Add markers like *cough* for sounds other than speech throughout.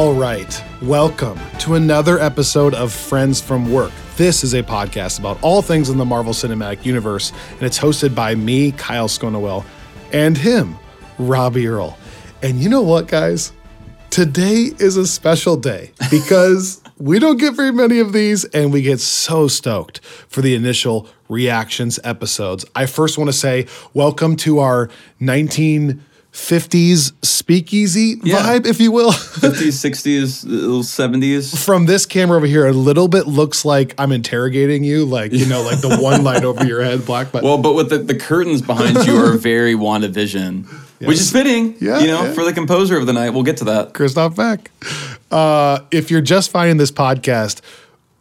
All right. Welcome to another episode of Friends from Work. This is a podcast about all things in the Marvel Cinematic Universe, and it's hosted by me, Kyle Sconowell, and him, Robbie Earl. And you know what, guys? Today is a special day because *laughs* we don't get very many of these, and we get so stoked for the initial reactions episodes. I first want to say welcome to our 19- 50s speakeasy Yeah. vibe, if you will. *laughs* 50s, 60s, little 70s. From this camera over here, a little bit looks like I'm interrogating you, like, you know, like the *laughs* one light over your head, black. But Well, but with the, the curtains behind you are very WandaVision, *laughs* which is fitting, Yeah, you know, yeah. for the composer of the night. We'll get to that. Christophe Beck. Uh, if you're just finding this podcast,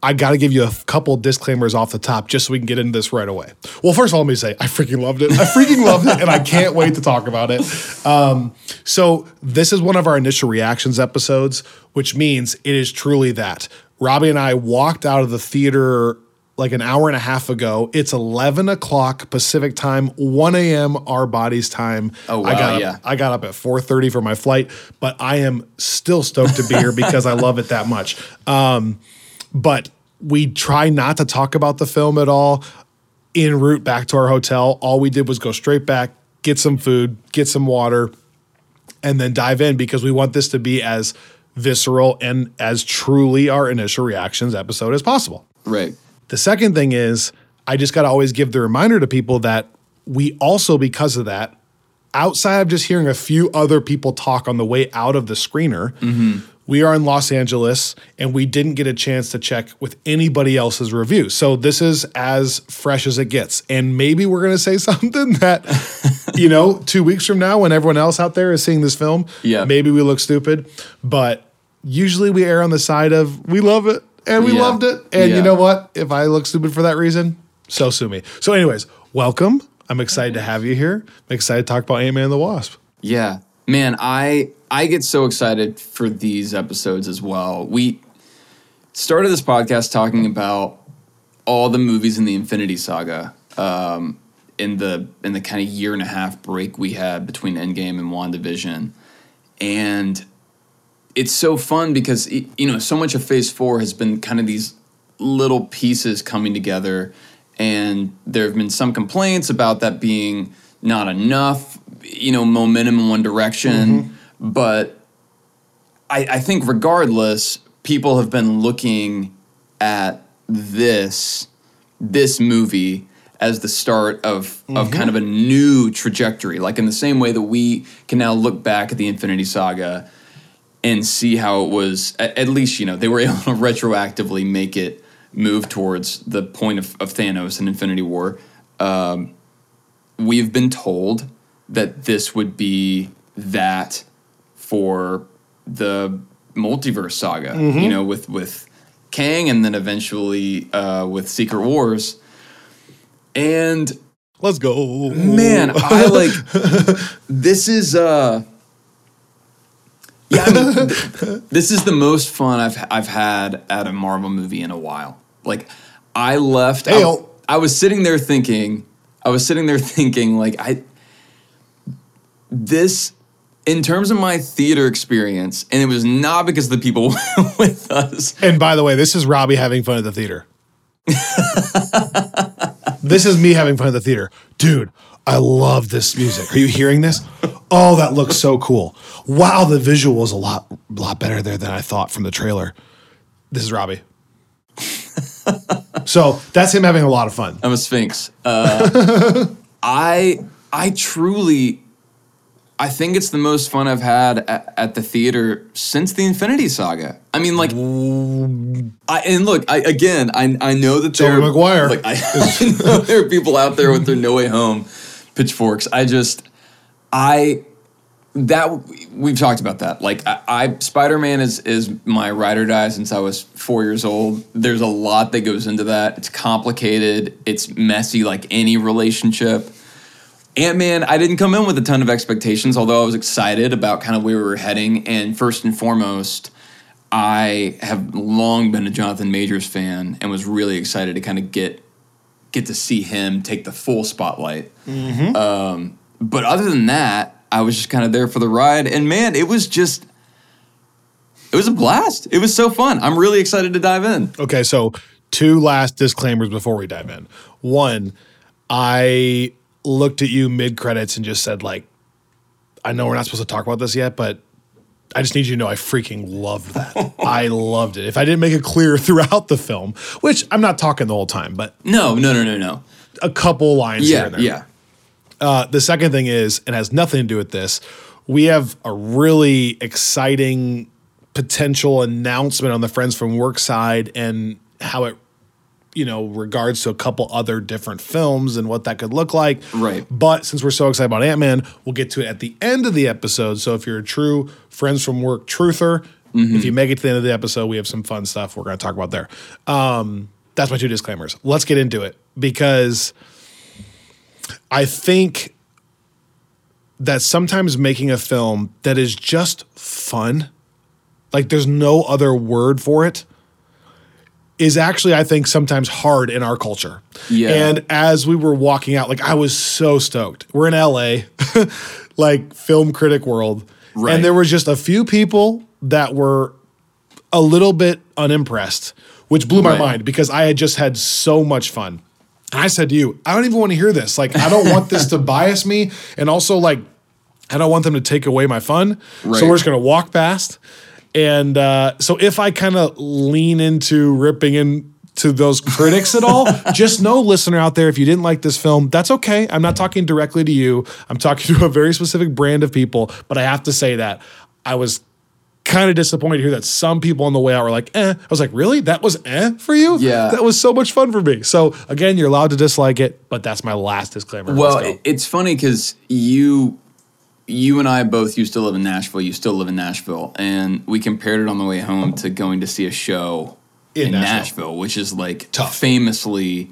I got to give you a couple disclaimers off the top just so we can get into this right away. Well, first of all, let me say I freaking loved it. I freaking loved it, and I can't wait to talk about it. Um, so, this is one of our initial reactions episodes, which means it is truly that. Robbie and I walked out of the theater like an hour and a half ago. It's 11 o'clock Pacific time, 1 a.m. our body's time. Oh, I wow, got up- yeah. I got up at 4:30 for my flight, but I am still stoked to be here because I love it that much. Um, but we try not to talk about the film at all. En route back to our hotel, all we did was go straight back, get some food, get some water, and then dive in because we want this to be as visceral and as truly our initial reactions episode as possible. Right. The second thing is, I just got to always give the reminder to people that we also, because of that, outside of just hearing a few other people talk on the way out of the screener, mm-hmm. We are in Los Angeles and we didn't get a chance to check with anybody else's review. So this is as fresh as it gets. And maybe we're going to say *laughs* something that, you know, two weeks from now, when everyone else out there is seeing this film, Yeah. maybe we look stupid. But usually we err on the side of we love it and we Yeah. loved it. And you know what? If I look stupid for that reason, so sue me. So, anyways, welcome. I'm excited to have you here. I'm excited to talk about Ant Man and the Wasp. Yeah. Man, I I get so excited for these episodes as well. We started this podcast talking about all the movies in the Infinity Saga. Um, in the in the kind of year and a half break we had between Endgame and WandaVision. And it's so fun because y- you know so much of phase four has been kind of these little pieces coming together and there have been some complaints about that being not enough you know momentum in one direction. But I, I think regardless people have been looking at this this movie as the start of of kind of a new trajectory. Like in the same way that we can now look back at the infinity saga and see how it was at, at least you know they were *laughs* able to retroactively make it move towards the point of, of thanos and infinity war. Um, we've been told that this would be that for the multiverse saga you know with with kang and then eventually uh, with secret wars. And Let's go. man i like *laughs* this is uh yeah I mean, th- this is the most fun i've i've had at a marvel movie in a while. Like i left I, I was sitting there thinking i was sitting there *laughs* thinking like i this in terms of my theater experience, and it was not because the people *laughs* with us. And by the way, this is Robbie having fun at the theater. this is me having fun at the theater. Dude, I love this music. Are you hearing this? Oh, that looks so cool. Wow, the visual is a lot lot better there than I thought from the trailer. This is Robbie. *laughs* so that's him having a lot of fun. I'm a sphinx. Uh, *laughs* I I truly I think it's the most fun I've had at, at, the theater since the Infinity Saga. I mean, like, I and look, I again, I I know that there, Maguire. Like, I, *laughs* I know there are people out there with their No Way Home pitchforks. I just, I that we've talked about that. Like, I, I Spider Man is is my ride or die since I was four years old. There's a lot that goes into that. It's complicated. It's messy, like any relationship Ant Man, I didn't come in with a ton of expectations, although I was excited about kind of where we were heading. And first and foremost, I have long been a Jonathan Majors fan and was really excited to kind of get get to see him take the full spotlight. Mm-hmm. Um, but other than that, I was just kind of there for the ride. And man, it was just it was a blast. It was so fun. I'm really excited to dive in. Okay, so two last disclaimers before we dive in. One, I looked at you mid credits and just said like, I know we're not supposed to talk about this yet, but I just need you to know I freaking loved that. *laughs* I loved it. If I didn't make it clear throughout the film, which I'm not talking the whole time, but no, no, no, no, no, a couple lines yeah, here and there. Yeah. Uh, the second thing is, and has nothing to do with this, we have a really exciting potential announcement on the Friends from Work side and how it you know, regards to a couple other different films and what that could look like. Right. But since we're so excited about Ant Man, we'll get to it at the end of the episode. So if you're a true Friends from Work truther, mm-hmm. if you make it to the end of the episode, we have some fun stuff we're going to talk about there. Um, that's my two disclaimers. Let's get into it because I think that sometimes making a film that is just fun, like there's no other word for it is actually, I think, sometimes hard in our culture. Yeah. And as we were walking out, like I was so stoked. We're in LA, *laughs* like film critic world. Right. And there was just a few people that were a little bit unimpressed, which blew my right. mind because I had just had so much fun. And I said to you, I don't even want to hear this. Like, I don't want this to *laughs* bias me. And also, like, I don't want them to take away my fun. Right. So we're just going to walk past. And uh, so if I kind of lean into ripping into those critics at all, *laughs* just know, listener out there, if you didn't like this film, that's okay. I'm not talking directly to you. I'm talking *laughs* to a very specific brand of people. But I have to say that I was kind of disappointed to hear that some people on the way out were like, eh. I was like, really? That was eh for you? Yeah. That was so much fun for me. So again, you're allowed to dislike it, but that's my last disclaimer. Well, it's funny because you you and I both used to live in Nashville. You still live in Nashville, and we compared it on the way home to going to see a show in, in Nashville. Nashville. which is like Tough. famously.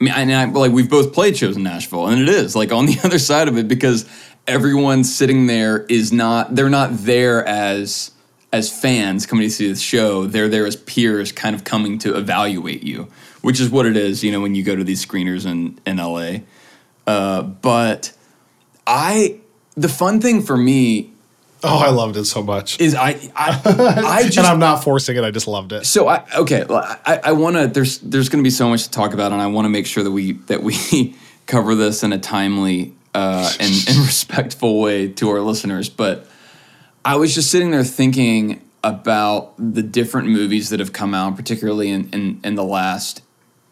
I mean, I, I, like we've both played shows in Nashville, and it is like on the *laughs* other side of it because everyone sitting there is not. They're not there as as fans coming to see the show. They're there as peers, kind of coming to evaluate you, which is what it is. You know, when you go to these screeners in in LA. Uh, but I the fun thing for me Oh, I loved it so much. Is I I, I *laughs* just and I'm not forcing it. I just loved it. So I okay. I, I want to. There's there's going to be so much to talk about, and I want to make sure that we that we *laughs* cover this in a timely uh, and, *laughs* and respectful way to our listeners. But I was just sitting there thinking about the different movies that have come out, particularly in in, in the last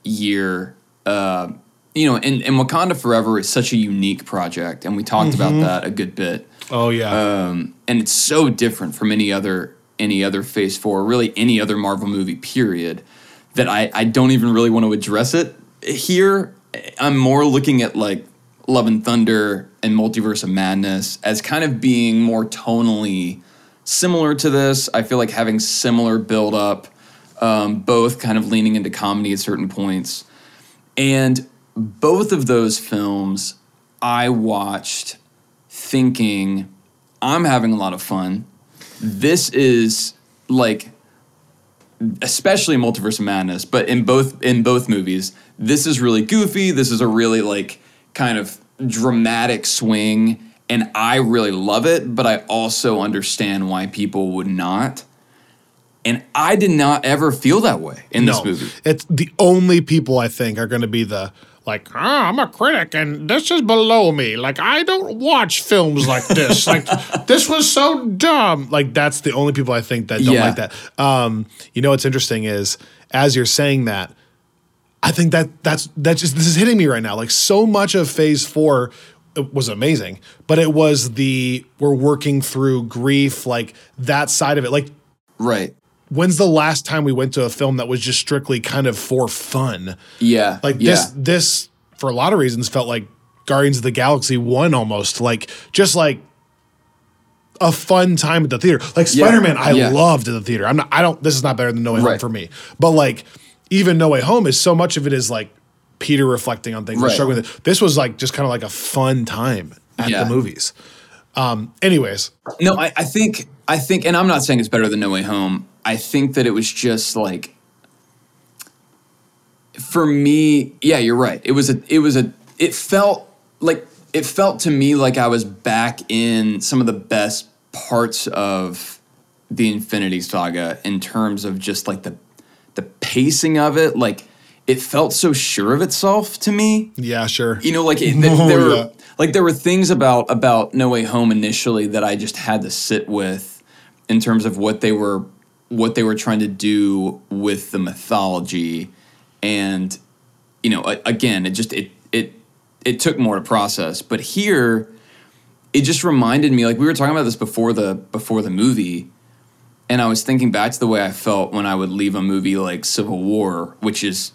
year. Uh, you know, and, and Wakanda Forever is such a unique project, and we talked mm-hmm. about that a good bit. Oh yeah, um, and it's so different from any other any other Phase Four, really any other Marvel movie. Period. That I I don't even really want to address it here. I'm more looking at like Love and Thunder and Multiverse of Madness as kind of being more tonally similar to this. I feel like having similar build up, um, both kind of leaning into comedy at certain points. And both of those films I watched thinking, I'm having a lot of fun. This is like especially multiverse of madness but in both in both movies this is really goofy this is a really like kind of dramatic swing and I really love it, but I also understand why people would not. And I did not ever feel that way in this movie. It's the only people I think are going to be the like, ah, I'm a critic and this is below me. Like, I don't watch films like this. *laughs* like, this was so dumb. Like, that's the only people I think that don't Yeah. like that. Um, you know what's interesting is as you're saying that, I think that that's that's just this is hitting me right now. Like so much of phase four was amazing, but it was the we're working through grief, like that side of it. Like Right. when's the last time we went to a film that was just strictly kind of for fun? Yeah. Like yeah. this this for a lot of reasons felt like Guardians of the Galaxy 1 almost. Like just like a fun time at the theater. Like Spider-Man I yeah. loved at the theater. I'm not I don't this is not better than No Way Home for me. But like even No Way Home is so much of it is like Peter reflecting on things, Right. struggling with it. This was like just kind of like a fun time at Yeah. the movies. Um anyways, No, I, I think I think, and I'm not saying it's better than No Way Home. I think that it was just like, for me, yeah, you're right. It was a, it was a, it felt like it felt to me like I was back in some of the best parts of the Infinity Saga in terms of just like the, the pacing of it. Like it felt so sure of itself to me yeah, sure. you know like it, *laughs* th- Oh, there were like there were things about about no way home initially that i just had to sit with in terms of what they were what they were trying to do with the mythology and you know a- again it just it it it took more to process but here it just reminded me like we were talking about this before the before the movie and i was thinking back to the way i felt when i would leave a movie like civil war which is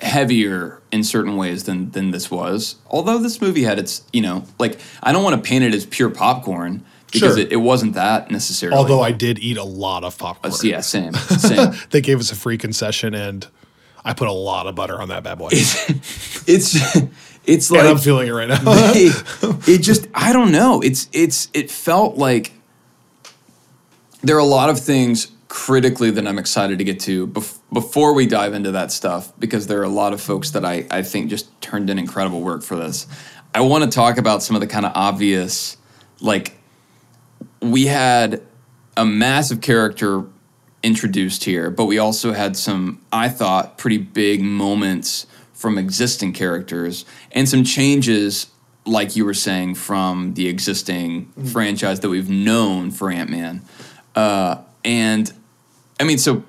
heavier in certain ways than than this was. Although this movie had its, you know, like I don't want to paint it as pure popcorn because Sure. it, it wasn't that necessarily. Although I did eat a lot of popcorn. Uh, yeah, same, *laughs* same. they gave us a free concession and I put a lot of butter on that bad boy. it's it's it's and I'm feeling it right now. they, it just I don't know. It's it's it felt like there are a lot of things critically that I'm excited to get to bef- before we dive into that stuff because there are a lot of folks that I, I think just turned in incredible work for this. I want to talk about some of the kind of obvious, like we had a massive character introduced here, but we also had some, I thought, pretty big moments from existing characters and some changes, like you were saying, from the existing mm-hmm. franchise that we've known for Ant Man. Uh, and I mean, so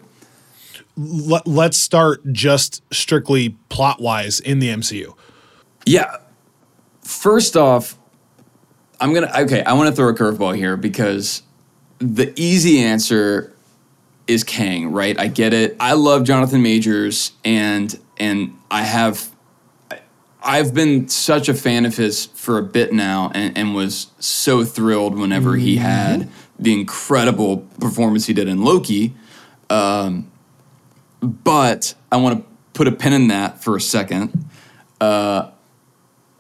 Let, let's start just strictly plot wise in the MCU. Yeah. First off, I'm gonna okay. I want to throw a curveball here because the easy answer is Kang, right? I get it. I love Jonathan Majors, and and I have. I've been such a fan of his for a bit now, and, and was so thrilled whenever he had the incredible performance he did in Loki. Um, but I want to put a pin in that for a second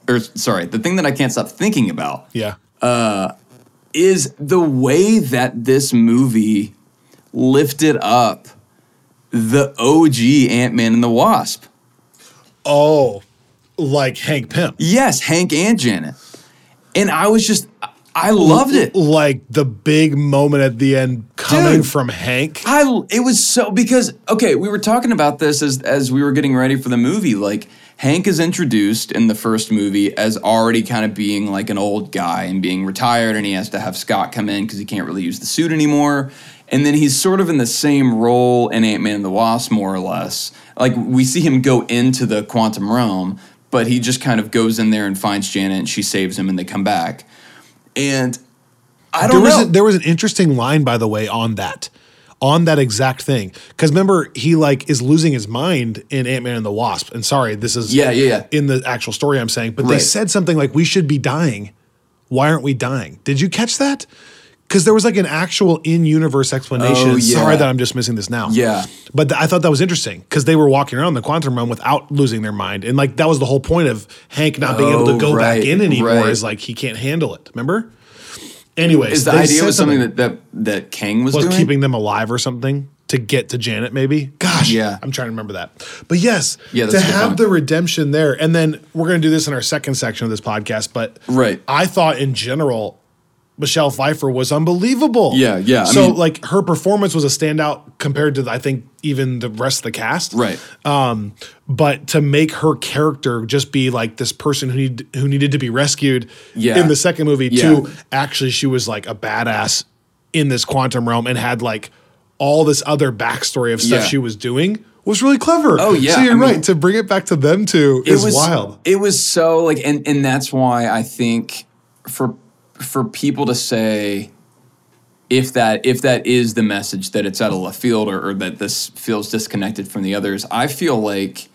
or sorry, the thing that I can't stop thinking about Yeah. is the way that this movie lifted up the OG Ant Man and the Wasp. Oh, like Hank Pym. Yes, Hank and Janet. And I was just, I loved it. Like the big moment at the end coming Dude. from Hank. I it was so because okay, we were talking about this as as we were getting ready for the movie. Like Hank is introduced in the first movie as already kind of being like an old guy and being retired, and he has to have Scott come in because he can't really use the suit anymore. And then he's sort of in the same role in Ant Man and the Wasp, more or less. Like we see him go into the quantum realm, but he just kind of goes in there and finds Janet, and she saves him, and they come back. And I There don't was know. a, there was an interesting line, by the way, on that, on that exact thing. Because remember, he like is losing his mind in Ant Man and the Wasp. And sorry, this is Yeah, yeah, yeah. in the actual story I'm saying, but they said something like, "We should be dying. Why aren't we dying?" Did you catch that? Because there was like an actual in-universe explanation. Oh, yeah. Sorry that I'm just missing this now. Yeah. but th- I thought that was interesting because they were walking around the quantum realm without losing their mind, and like that was the whole point of Hank not being able to Oh, go right, back in anymore. right. Is like he can't handle it. Remember? Anyways, is the idea was something that, that that Kang was, was doing? keeping them alive or something. to get to Janet, maybe. Gosh, Yeah. I'm trying to remember that. But yes, Yeah, to that's a good have point. the redemption there, and then we're going to do this in our second section of this podcast. But Right. I thought in general, Michelle Pfeiffer was unbelievable. Yeah, yeah, I So mean- like her performance was a standout compared to I think even the rest of the cast. Right. Um, but to make her character just be like this person who need, who needed to be rescued Yeah. in the second movie, Yeah. to actually she was like a badass in this quantum realm and had like all this other backstory of stuff Yeah. she was doing was really clever. Oh, yeah, So you're I mean- right. To bring it back to them too. is was wild. It was so like, and and that's why I think for for people to say if that if that is the message that it's out of left field or, or that this feels disconnected from the others, I feel like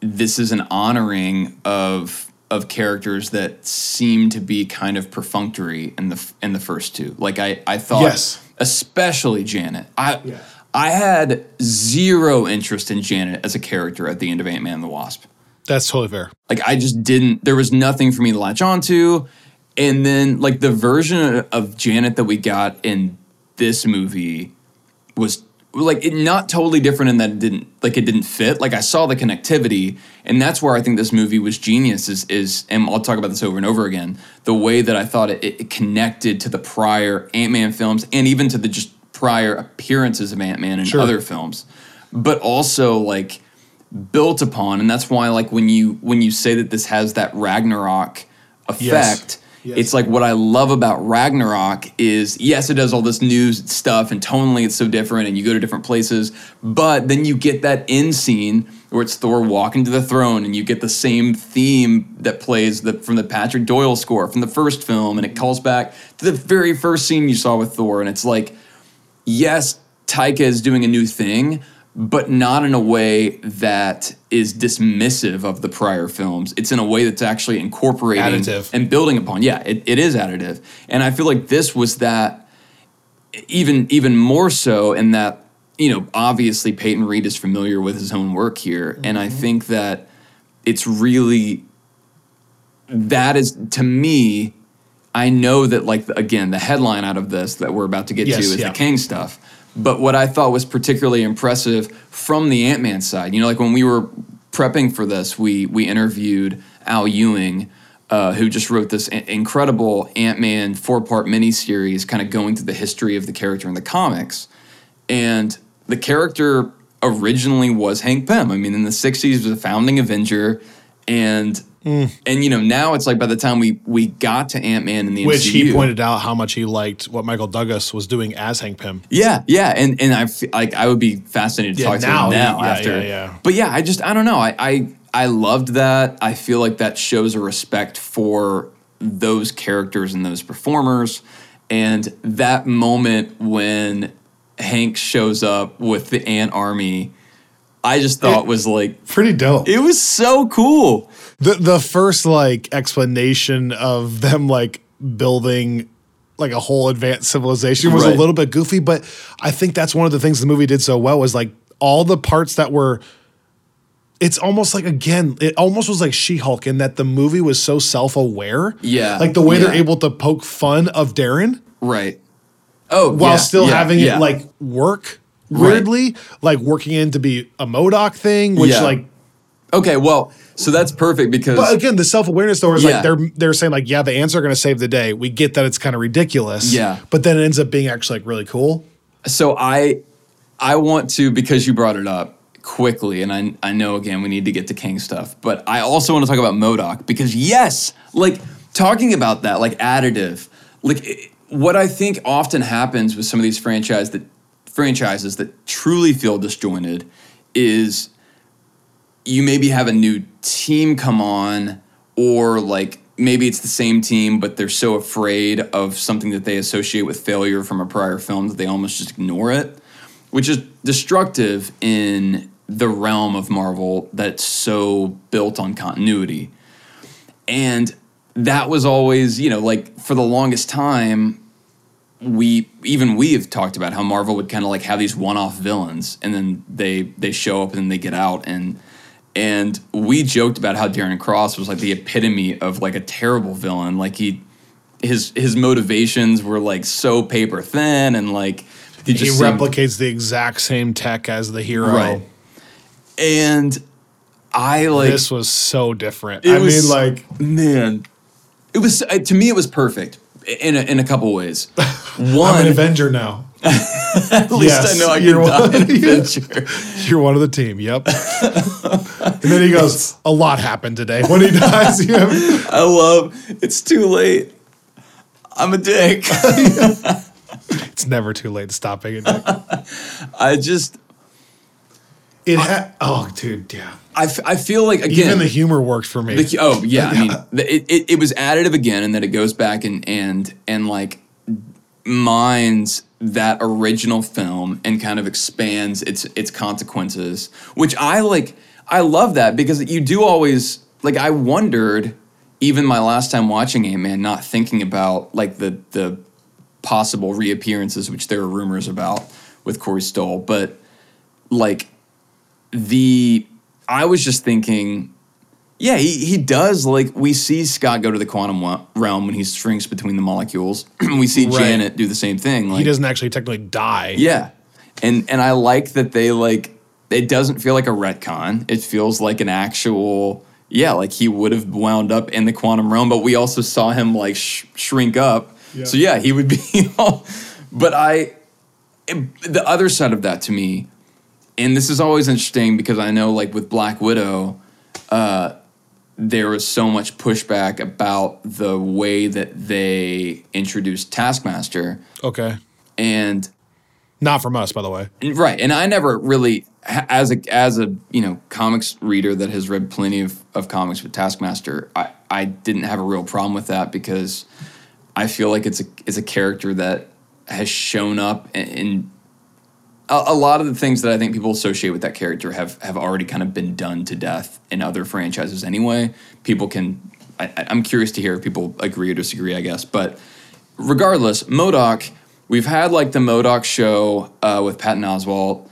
this is an honoring of of characters that seem to be kind of perfunctory in the in the first two. Like I I thought, Yes. especially Janet. I I had zero interest in Janet as a character at the end of Ant Man and the Wasp. That's totally fair. Like I just didn't. There was nothing for me to latch onto. And then like the version of Janet that we got in this movie was like it not totally different in that it didn't like it didn't fit. Like I saw the connectivity, and that's where I think this movie was genius. Is is and I'll talk about this over and over again. The way that I thought it, it connected to the prior Ant Man films and even to the just prior appearances of Ant Man in Sure. other films, but also like built upon and that's why like when you when you say that this has that ragnarok effect Yes. It's like what i love about ragnarok is yes it does all this new stuff and tonally it's so different and you go to different places but then you get that end scene where it's thor walking to the throne and you get the same theme that plays the, from the patrick doyle score from the first film and it calls back to the very first scene you saw with thor and it's like yes, Taika is doing a new thing, but not in a way that is dismissive of the prior films. It's in a way that's actually incorporating Additive. and building upon. Yeah, it, it is additive. And I feel like this was that even even more so in that, you know, obviously Peyton Reed is familiar with his own work here. And I mm-hmm. think that it's really that is to me I know that like again the headline out of this that we're about to get Yes, to is yeah. the Kang stuff. But what I thought was particularly impressive from the Ant Man side, you know, like when we were prepping for this, we we interviewed Al Ewing, uh, who just wrote this incredible Ant Man four part miniseries, kind of going through the history of the character in the comics. And the character originally was Hank Pym. I mean, in the '60s, he was a founding Avenger, and Mm. and you know now it's like by the time we we got to Ant Man in the Which MCU, he pointed out how much he liked what Michael Douglas was doing as Hank Pym. yeah, yeah, and and I like I would be fascinated to Yeah, talk to him now yeah, after. yeah, yeah. But yeah, I just I don't know. I, I I loved that. I feel like that shows a respect for those characters and those performers, and that moment when Hank shows up with the Ant Army, I just thought It- was like Pretty dope. it was so cool. The the first like explanation of them like building like a whole advanced civilization was a little bit goofy, but I think that's one of the things the movie did so well was like all the parts that were it's almost like again, it almost was like She-Hulk in that the movie was so self-aware. Yeah, Like the way they're able to poke fun of Darren Right. Oh, while yeah, still yeah, having yeah. it like work Right. weirdly, like working in to be a MODOK thing, which Yeah. like Okay, well, so that's perfect because But again, the self awareness though is Yeah. like they're they're saying like, yeah, the ants are going to save the day. We get that it's kind of ridiculous. Yeah. but then it ends up being actually like really cool. So I I want to because you brought it up quickly, and I I know again we need to get to Kang stuff, but I also want to talk about MODOK because yes, like talking about that like additive, like it- what I think often happens with some of these franchise that franchises that truly feel disjointed is you maybe have a new team come on or like maybe it's the same team but they're so afraid of something that they associate with failure from a prior film that they almost just ignore it which is destructive in the realm of marvel that's so built on continuity. And that was always you know like for the longest time we even we have talked about how Marvel would kind of like have these one-off villains and then they they show up and then they get out and and we joked about how Darren Cross was like the epitome of like a terrible villain like he his his motivations were like so paper thin and like He He just seemed- replicates the exact same tech as the hero. right. And I like This was so different. I was- mean, like, man. It was uh, to me it was perfect in a, in a couple ways. One, *laughs* I'm an Avenger now. *laughs* at least Yes, I know I can you're die one- in adventure. *laughs* You're one of the team. Yep. And then he goes, "A lot happened today." When he dies, you have, *laughs* I love. It's too late. I'm a dick. *laughs* it's never too late to stop being a dick. I just It had. Oh, dude, yeah. I, f- I feel like again Even the humor worked for me. The, oh yeah, I mean, the, it, it, it was additive again, and that it goes back and and and like mines that original film and kind of expands its its consequences, which I like. I love that because you do always like. I wondered even my last time watching Ant Man, not thinking about like the the possible reappearances, which there are rumors about with Corey Stoll, but like the I was just thinking, yeah, he, he does like we see Scott go to the quantum realm when he shrinks between the molecules. *clears throat* we see Right. Janet do the same thing. Like, he doesn't actually technically die. yeah, and and I like that they like it doesn't feel like a retcon. It feels like an actual yeah, like he would have wound up in the quantum realm, but we also saw him like sh- shrink up. So yeah, he would be. *laughs* all, but I, it- the other side of that to me, and this is always interesting because I know like with Black Widow, uh, there was so much pushback about the way that they introduced Taskmaster, Okay. and Not from us, by the way. right and i never really as a as a you know comics reader that has read plenty of, of comics with taskmaster i i didn't have a real problem with that because i feel like it's a it's a character that has shown up in, a, a lot of the things that i think people associate with that character have have already kind of been done to death in other franchises anyway people can I- i'm curious to hear if people agree or disagree i guess but regardless, MODOK, we've had like the MODOK show uh, with Patton Oswalt.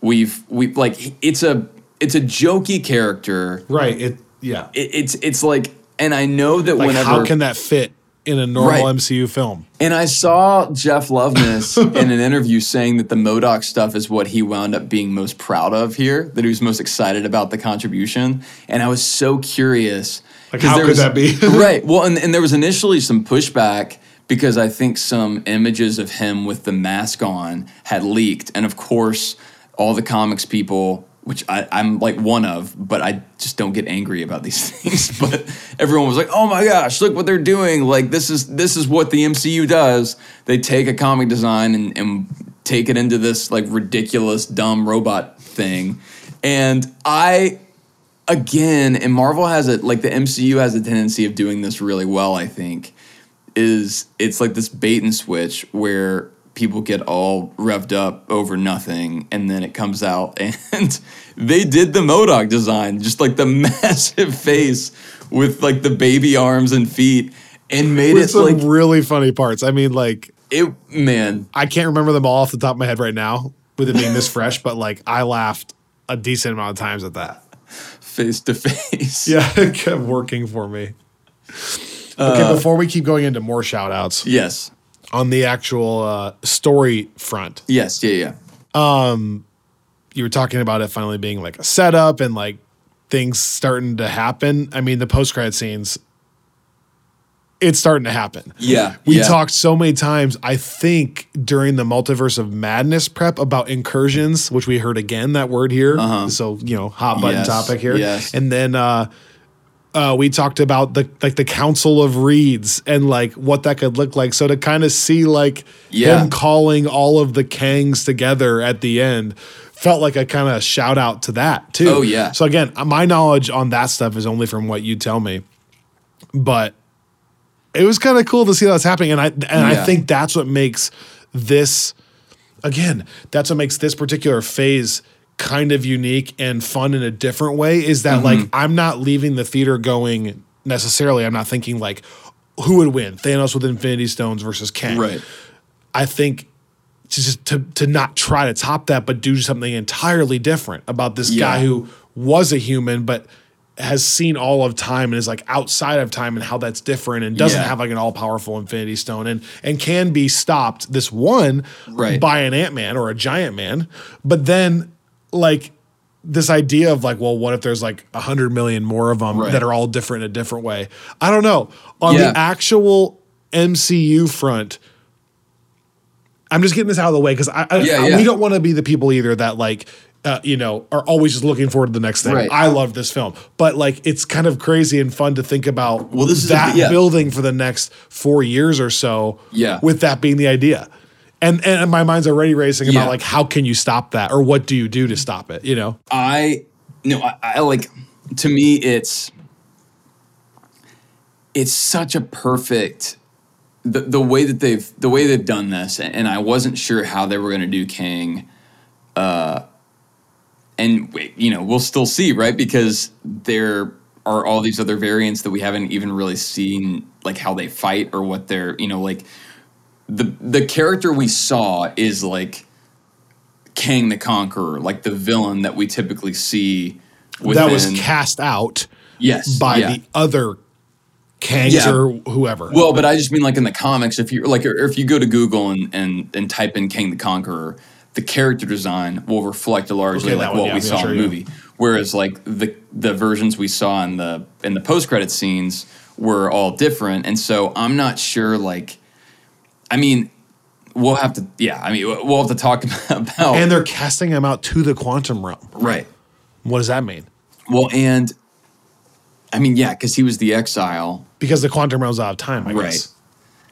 We've we like it's a it's a jokey character. Right. It. Yeah. It, it's it's like, and I know that like, whenever how can that fit in a normal Right. MCU film? and I saw Jeff Loveness *laughs* in an interview saying that the MODOK stuff is what he wound up being most proud of here, that he was most excited about the contribution. And I was so curious. Like, how could was- that be? *laughs* *laughs* right. Well, and, and there was initially some pushback because I think some images of him with the mask on had leaked. And of course, all the comics people, which I, I'm like one of, but I just don't get angry about these *laughs* things. but everyone was like, "Oh my gosh, look what they're doing! Like this is this is what the MCU does. They take a comic design and, and take it into this like ridiculous, dumb robot thing." And I again, and Marvel has it like the MCU has a tendency of doing this really well, I think, is it's like this bait and switch where people get all revved up over nothing and then it comes out *laughs* and they did the MODOK design, just like the *laughs* massive face with like the baby arms and feet and made With it some like really funny parts. I mean, like, it man, I can't remember them all off the top of my head right now with it being this *laughs* fresh, but like, I laughed a decent amount of times at that. face to face. Yeah, it kept working for me. Okay, uh, before we keep going into more shout outs Yes. On the actual uh, story front, Yes, yeah, yeah. you were talking about it finally being like a setup and like things starting to happen. I mean, the post credit scenes, it's starting to happen. Yeah. We yeah. talked so many times, I think, during the multiverse of madness prep about incursions, which we heard again that word here. So, you know, hot button Uh-huh. Yes, topic here. yes. And then uh uh, we talked about the like the Council of Reeds and like what that could look like. So to kind of see like Yeah. him calling all of the Kangs together at the end felt like a kind of shout out to that too. Oh, yeah. So again, my knowledge on that stuff is only from what you tell me, but it was kind of cool to see that's happening, and I and I think that's what makes this again. That's what makes this particular phase kind of unique and fun in a different way. Is that like Mm-hmm. I'm not leaving the theater going necessarily. I'm not thinking like who would win Thanos with Infinity Stones versus Kang. Right. I think to just to to not try to top that, but do something entirely different about this Yeah. guy who was a human, but has seen all of time and is like outside of time and how that's different and doesn't Yeah. have like an all powerful Infinity Stone and and can be stopped this one Right. by an Ant Man or a Giant Man, but then like this idea of like, well, what if there's like a hundred million more of them Right. that are all different in a different way? I don't know. On Yeah. the actual MCU front, I'm just getting this out of the way because I, I, Yeah, I- yeah. we don't want to be the people either that like. Uh, you know, are always just looking forward to the next thing. Right. I love this film, but like, it's kind of crazy and fun to think about. Well, this is a- that yeah. building for the next four years or so. Yeah. with that being the idea, and and my mind's already racing about Yeah. like how can you stop that or what do you do to stop it? You know, I no, I, I like to me it's it's such a perfect the the way that they've the way they've done this, and I wasn't sure how they were going to do Kang, uh, and you know we'll still see, right? Because there are all these other variants that we haven't even really seen, like how they fight or what they're, you know, like the the character we saw is like Kang the Conqueror, like the villain that we typically see. Within, that was cast out yes by yeah. the other Kangs Yeah. or whoever. Well, but I just mean like in the comics, if you like, or if you go to Google and and and type in Kang the Conqueror, the character design will reflect largely Okay, like what yeah, we yeah, saw sure, in the yeah. movie. Whereas like the the versions we saw in the in the post credit scenes were all different, and so I'm not sure. Like, I mean, we'll have to. Yeah, I mean, we'll have to talk *laughs* about. and they're casting him out to the quantum realm. right. What does that mean? Well, and I mean, yeah, because he was the exile. Because the quantum realm's out of time, I Right. guess.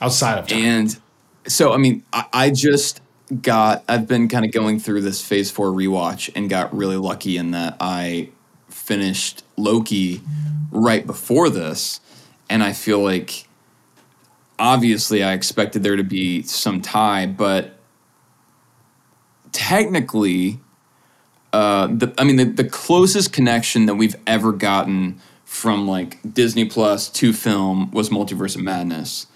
Outside of time. And so, I mean, I, I just got, I've been kind of going through this phase four rewatch and got really lucky in that I finished Loki right before this. And I feel like obviously I expected there to be some tie, but technically, uh, the, I mean, the, the closest connection that we've ever gotten from like Disney Plus to film was Multiverse of Madness.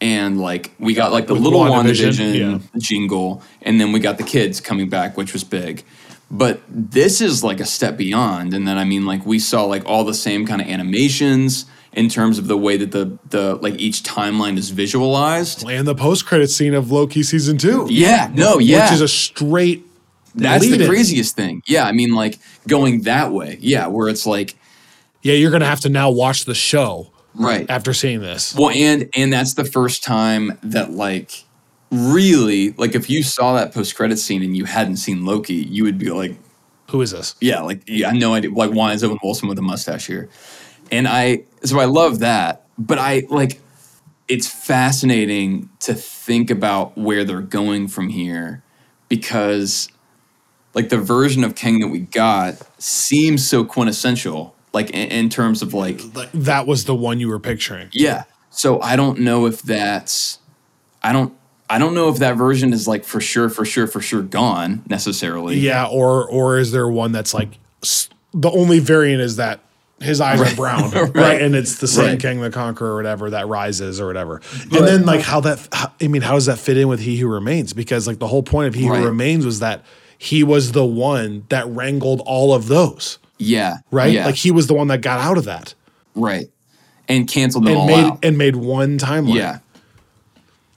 And like we got like the With little WandaVision, WandaVision jingle, and then we got the kids coming back, which was big. But this is like a step beyond. And then I mean, like we saw like all the same kind of animations in terms of the way that the the like each timeline is visualized. and the post credit scene of Loki season two. Yeah, no, yeah. Which is a straight That's the lead-in. craziest thing. Yeah, I mean, like going that way. Yeah, where it's like, Yeah, you're gonna have to now watch the show right. after seeing this. Well, and and that's the first time that like really like if you saw that post credit scene and you hadn't seen Loki, you would be like, Who is this? yeah, like yeah, I had no idea. Like why is Owen Wilson with a mustache here? And I so I love that, but I like it's fascinating to think about where they're going from here because like the version of Kang that we got seems so quintessential like in, in terms of like Like that was the one you were picturing. yeah. So I don't know if that's I don't I don't know if that version is like for sure, for sure, for sure gone necessarily. Yeah, or or is there one that's like the only variant is that his eyes are brown, *laughs* right. Right. And it's the same Right. Kang the Conqueror or whatever that rises or whatever. and then like how that how, I mean, how does that fit in with He Who Remains? Because like the whole point of He Right. Who Remains was that he was the one that wrangled all of those, Yeah. right? Yeah. Like he was the one that got out of that right. And canceled them and all made out. and made one timeline. yeah.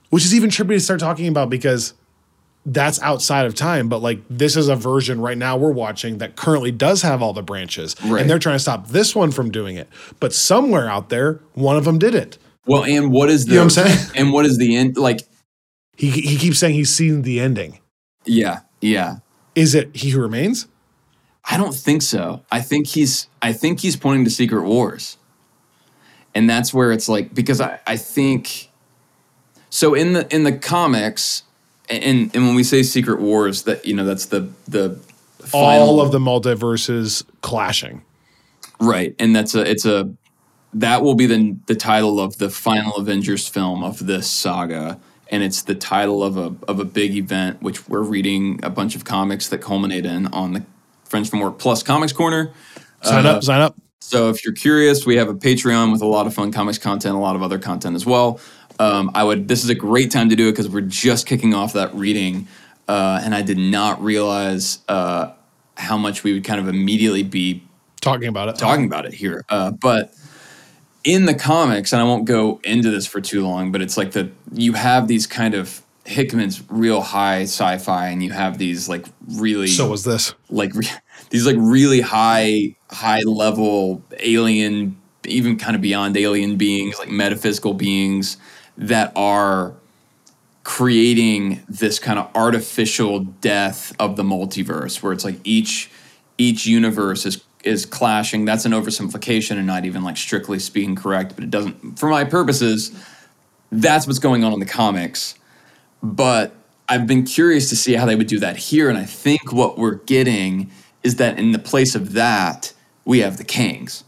which is even trippy to start talking about because that's outside of time. But like this is a version right now we're watching that currently does have all the branches, Right. and they're trying to stop this one from doing it. But somewhere out there, one of them did it. Well, and what is the You know what I'm saying? *laughs* and what is the end like He he keeps saying he's seen the ending. yeah, yeah. Is it He Who Remains? I don't think so. I think he's I think he's pointing to Secret Wars. And that's where it's like because I, I think so in the in the comics and and when we say Secret Wars that you know that's the the All of the multiverses clashing. right and that's a it's a that will be the the title of the final Avengers film of this saga and it's the title of a of a big event which we're reading a bunch of comics that culminate in on the Friends from Work Plus Comics Corner. Sign Uh, up, sign up. So if you're curious, we have a Patreon with a lot of fun comics content, a lot of other content as well. Um, I would. This is a great time to do it because we're just kicking off that reading, uh, and I did not realize uh, how much we would kind of immediately be talking about it. talking about it here. Uh, but in the comics, and I won't go into this for too long, but it's like the you have these kind of Hickman's real high sci-fi, and you have these like really So was this. like re- *laughs* these like really high high level alien, even kind of beyond alien beings, like metaphysical beings that are creating this kind of artificial death of the multiverse where it's like each each universe is is clashing. That's an oversimplification and not even like strictly speaking correct but it doesn't for my purposes that's what's going on in the comics. But I've been curious to see how they would do that here and I think what we're getting is that in the place of that we have the Kangs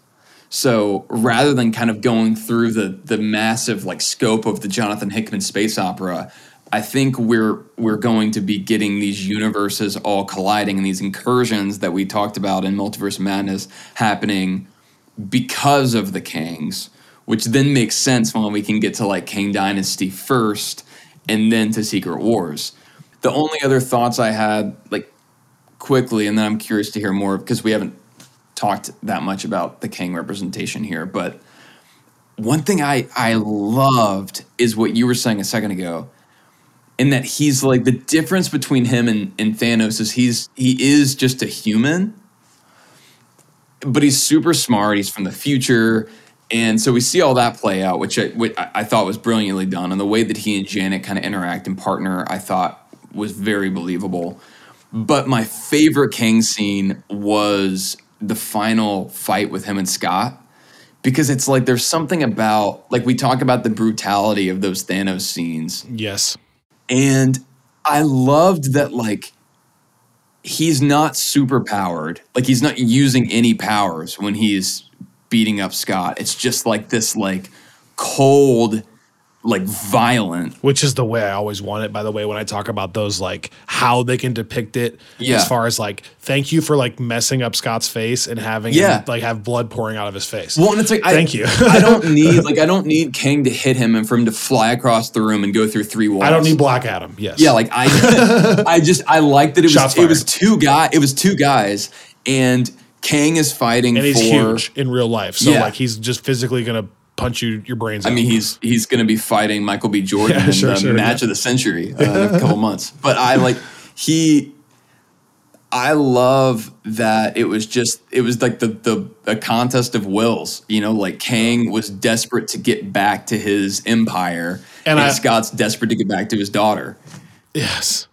so rather than kind of going through the the massive like scope of the Jonathan Hickman space opera, I think we're we're going to be getting these universes all colliding and these incursions that we talked about in Multiverse Madness happening because of the Kangs, which then makes sense when we can get to like Kang Dynasty first and then to Secret Wars. The only other thoughts I had, like quickly, and then I'm curious to hear more because we haven't talked that much about the Kang representation here, but one thing I I loved is what you were saying a second ago, in that he's like the difference between him and, and Thanos is he's he is just a human, but he's super smart. He's from the future. And so we see all that play out, which I, which I I thought was brilliantly done. And the way that he and Janet kind of interact and partner, I thought was very believable. But my favorite Kang scene was the final fight with him and Scott because it's like there's something about like we talk about the brutality of those Thanos scenes. Yes. and I loved that like he's not super powered. Like he's not using any powers when he's beating up Scott. It's just like this like cold like violent Which is the way I always want it, by the way, when I talk about those, like how they can depict it Yeah. as far as like, thank you for like messing up Scott's face and having Yeah. him like have blood pouring out of his face. Well, and it's like Thank I, you. *laughs* I don't *laughs* need like I don't need Kang to hit him and for him to fly across the room and go through three walls. I don't need Black Adam. Yes. Yeah, like I, *laughs* I just I like that it was Shots it was two guy it was two guys and Kang is fighting and he's for. huge in real life. So Yeah. like he's just physically gonna punch you your brains I out. mean, he's he's going to be fighting Michael B. Jordan Yeah, in sure, the sure, match yeah. of the century uh, in a *laughs* couple months. But I like he. I love that it was just it was like the the a contest of wills. You know, like Kang was desperate to get back to his empire, And and, I- Scott's desperate to get back to his daughter. Yes.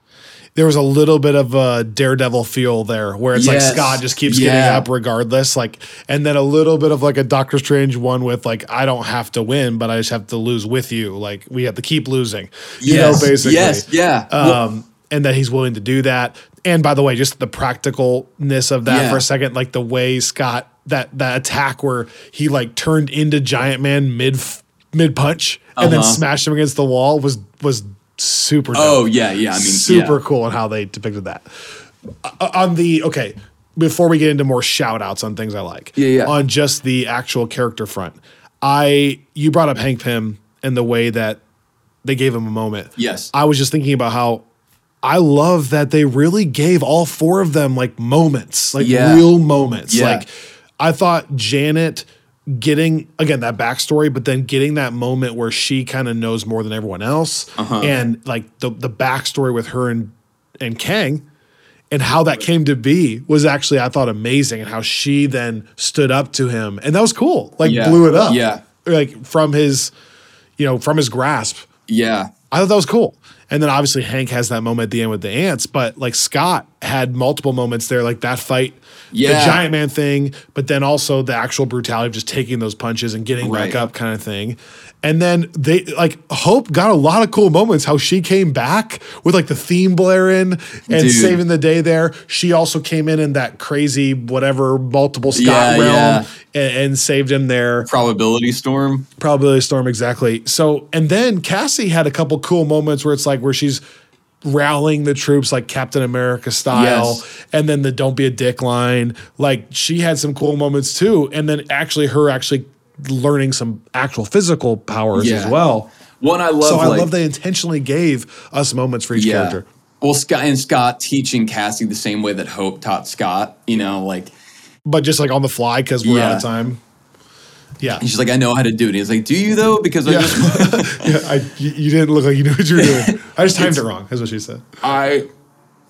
There was a little bit of a daredevil feel there where it's Yes. like Scott just keeps Yeah. getting up regardless. Like, and then a little bit of like a Doctor Strange one with like, I don't have to win, but I just have to lose with you. Like, we have to keep losing. You know, basically. yes, yeah. Well, Um, and that he's willing to do that. And by the way, just the practicalness of that Yeah. for a second, like the way Scott that that attack where he like turned into Giant Man mid mid punch and then Uh-huh. smashed him against the wall was was super. Dope oh yeah, yeah. I mean, super yeah. cool on how they depicted that. Uh, on the okay, before we get into more shout outs on things I like. Yeah, yeah. On just the actual character front. I you brought up Hank Pym and the way that they gave him a moment. Yes. I was just thinking about how I love that they really gave all four of them like moments, like Yeah. real moments. Yeah. Like I thought Janet getting again that backstory, but then getting that moment where she kind of knows more than everyone else, Uh-huh. and like the the backstory with her and and Kang, and how that came to be was actually I thought amazing, and how she then stood up to him, and that was cool. Like Yeah. blew it up, Yeah. like from his, you know, from his grasp. Yeah. I thought that was cool. And then obviously Hank has that moment at the end with the ants, but like Scott had multiple moments there, like that fight, the giant man thing, but then also the actual brutality of just taking those punches and getting Right. back up kind of thing. And then they like Hope got a lot of cool moments. How she came back with like the theme blaring and Dude. saving the day there. She also came in in that crazy whatever multiple Scott Yeah, realm yeah. And, and saved him there. Probability storm. Probability storm, exactly. So, and then Cassie had a couple cool moments where it's like where she's rallying the troops like Captain America style, Yes. and then the "Don't be a dick" line. Like she had some cool moments too, and then actually her actually learning some actual physical powers as well. One I love. So I like, love they intentionally gave us moments for each character. Well, Scott and Scott teaching Cassie the same way that Hope taught Scott. You know, like but just like on the fly because we're out of time. Yeah. And she's like, I know how to do it. He's like, Do you though? Because I Yeah. just *laughs* yeah I, you, you didn't look like you knew what you were doing. *laughs* I just timed it wrong. Is what she said. I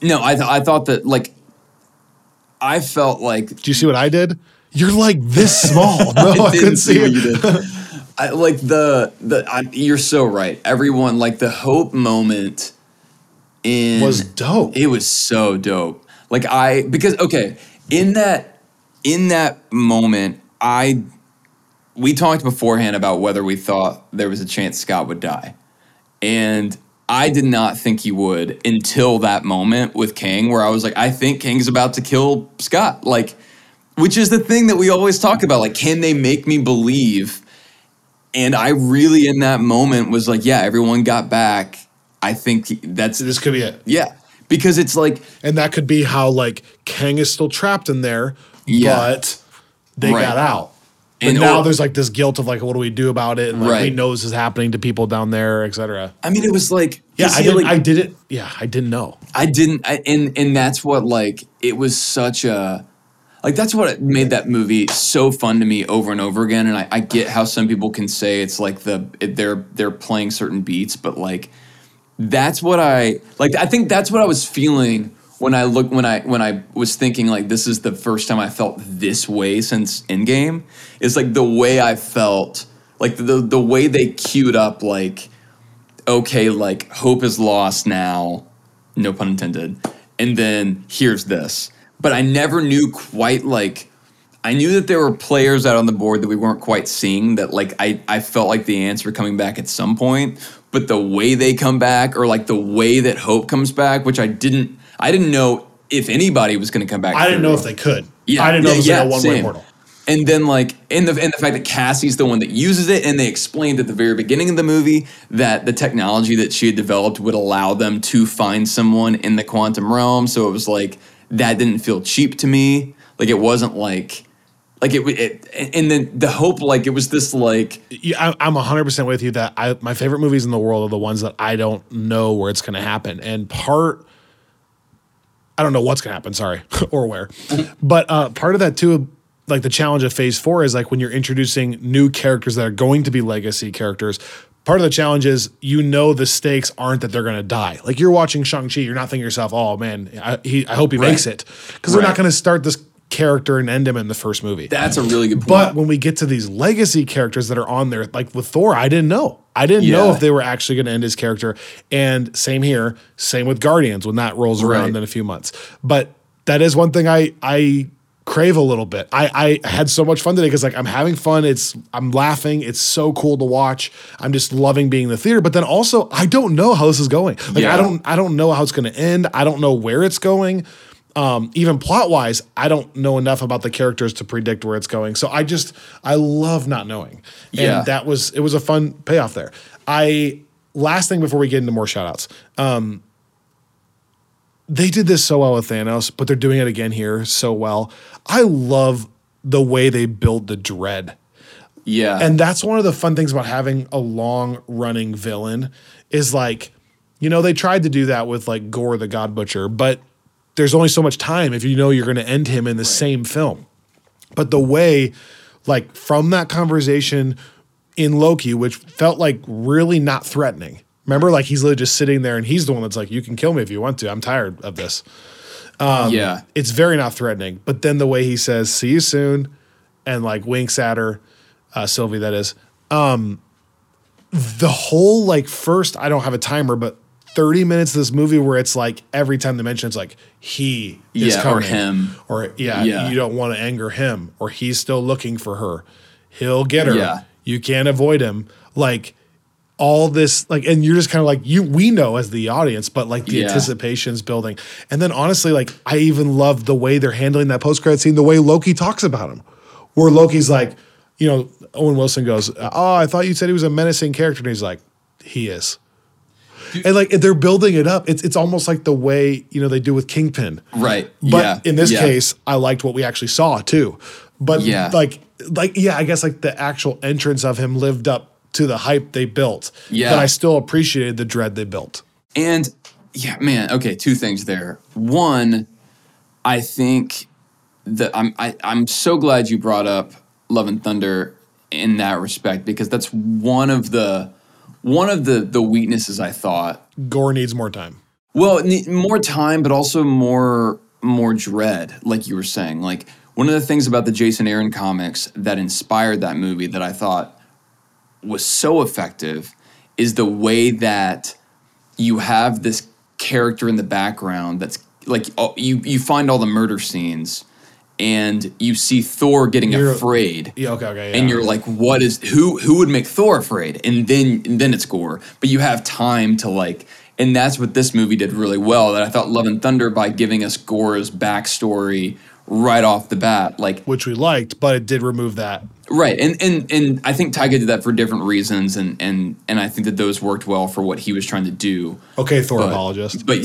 no, I th- I thought that like I felt like Do you see what I did? You're like this small. *laughs* No, I, couldn't see, what you did. I, like the the I, you're so right. Everyone like the hope moment in Was dope. It was so dope. Like I because okay in that in that moment I we talked beforehand about whether we thought there was a chance Scott would die, and I did not think he would until that moment with Kang where I was like, I think Kang's about to kill Scott. Like, which is the thing that we always talk about. Like, can they make me believe? And I really, in that moment, was like, yeah, everyone got back. I think that's This could be it. yeah, because it's like And that could be how like Kang is still trapped in there, Yeah. but they Right. got out. But And- now or- there's like this guilt of like, what do we do about it? And like we Right. know this is happening to people down there, et cetera. I mean, it was like Yeah, I didn't. like, I didn't. Yeah, I didn't know. I didn't, I, and and that's what like it was such a like that's what made that movie so fun to me over and over again. And I, I get how some people can say it's like the it, they're they're playing certain beats, but like that's what I like. I think that's what I was feeling when I look when I when I was thinking like this is the first time I felt this way since Endgame. Is like the way I felt like the the way they queued up like okay, like hope is lost now, no pun intended. And then here's this. But I never knew quite like I knew that there were players out on the board that we weren't quite seeing that like I, I felt like the answer coming back at some point. But the way they come back or like the way that hope comes back, which I didn't I didn't know if anybody was gonna come back. I didn't know if they could. Yeah, I didn't know yeah, it was yeah, like a one way portal. And then like in the and the fact that Cassie's the one that uses it, and they explained at the very beginning of the movie that the technology that she had developed would allow them to find someone in the quantum realm. So it was like that didn't feel cheap to me. Like it wasn't like like it. it and then the hope like it was this like Yeah, I- I'm 100 percent with you that I my favorite movies in the world are the ones that I don't know where it's going to happen, and part I don't know what's going to happen. Sorry, *laughs* or where, but uh, part of that too, like the challenge of Phase Four is like when you're introducing new characters that are going to be legacy characters. Part of the challenge is you know the stakes aren't that they're going to die. Like you're watching Shang Chi, you're not thinking to yourself, "Oh man, I, he, I hope he makes it," because they're not going to start this character and end him in the first movie. that's a really good point. But when we get to these legacy characters that are on there, like with Thor, I didn't know. I didn't know if they were actually going to end his character. And same here, same with Guardians when that rolls around Right. in a few months. But that is one thing I I crave a little bit. I I had so much fun today because like I'm having fun. It's I'm laughing. It's so cool to watch. I'm just loving being in the theater. But then also I don't know how this is going. Like Yeah. I don't I don't know how it's going to end. I don't know where it's going um, even plot wise, I don't know enough about the characters to predict where it's going. So I just I love not knowing. Yeah. And that was it was a fun payoff there. I last thing before we get into more shout outs. Um they did this so well with Thanos, but they're doing it again here so well. I love the way they build the dread. yeah, And that's one of the fun things about having a long running villain is like, you know, they tried to do that with like Gorr the God Butcher, but there's only so much time if you know you're going to end him in the same film. But the way, like, from that conversation in Loki, which felt like really not threatening. Remember, like, he's literally just sitting there and he's the one that's like, you can kill me if you want to. I'm tired of this yeah, it's very not threatening. But then the way he says "see you soon" and like winks at her, uh, Sylvie, that is, um, the whole like first I don't have a timer, but thirty minutes of this movie where it's like every time they mention it's like he is Yeah, or him. or yeah, Yeah. you don't want to anger him or he's still looking for her, he'll get her. Yeah. You can't avoid him. Like all this like and you're just kind of like you we know as the audience but like the Yeah. anticipation's building and then honestly like i even love the way they're handling that post-credit scene the way loki talks about him where loki's like you know owen wilson goes oh i thought you said he was a menacing character and he's like he is and like they're building it up it's it's almost like the way you know they do with kingpin right. but yeah, in this yeah. case, I liked what we actually saw too. But Yeah. like like yeah, I guess like the actual entrance of him lived up to the hype they built. Yeah. But I still appreciated the dread they built. And yeah, man, okay, two things there. One, I think that I'm I, I'm so glad you brought up Love and Thunder in that respect because that's one of the one of the the weaknesses I thought. Gorr needs more time. Well, more time, but also more more dread, like you were saying. Like one of the things about the Jason Aaron comics that inspired that movie that I thought was so effective is the way that you have this character in the background that's like oh, you you find all the murder scenes and you see Thor getting You're- afraid. Yeah, okay, okay. And you're like, what is who who would make Thor afraid? And then and then it's gorr. But you have time to like and that's what this movie did really well. That I thought Love and Thunder by giving us Gorr's backstory right off the bat, like which we liked, but it did remove that. Right, and and and I think Taika did that for different reasons, and and and I think that those worked well for what he was trying to do. Okay, Thor But- apologist. But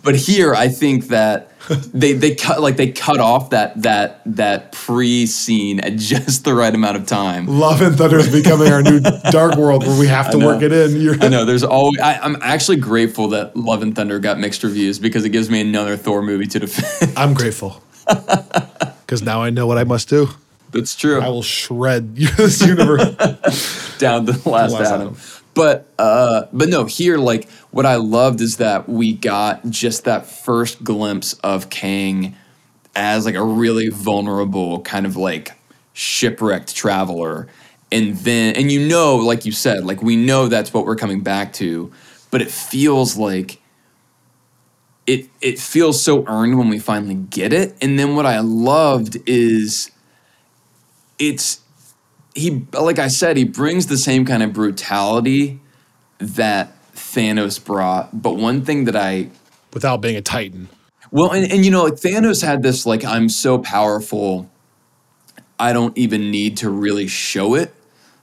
*laughs* but here, I think that they they cut like they cut off that that that pre scene at just the right amount of time. Love and Thunder is becoming our new *laughs* Dark World where we have to work it in. You're, I know there's always. I, I'm actually grateful that Love and Thunder got mixed reviews because it gives me another Thor movie to defend. I'm grateful *laughs* because now I know what I must do. That's true. I will shred *laughs* this universe. *laughs* down to the last, Last atom. atom. But uh, but no, here like what I loved is that we got just that first glimpse of Kang as like a really vulnerable kind of like shipwrecked traveler. And then and you know, like you said, like we know that's what we're coming back to, but it feels like it it feels so earned when we finally get it. And then what I loved is it's he like I said, he brings the same kind of brutality that Thanos brought. But one thing that I without being a Titan. well, and, and you know, like Thanos had this like I'm so powerful, I don't even need to really show it.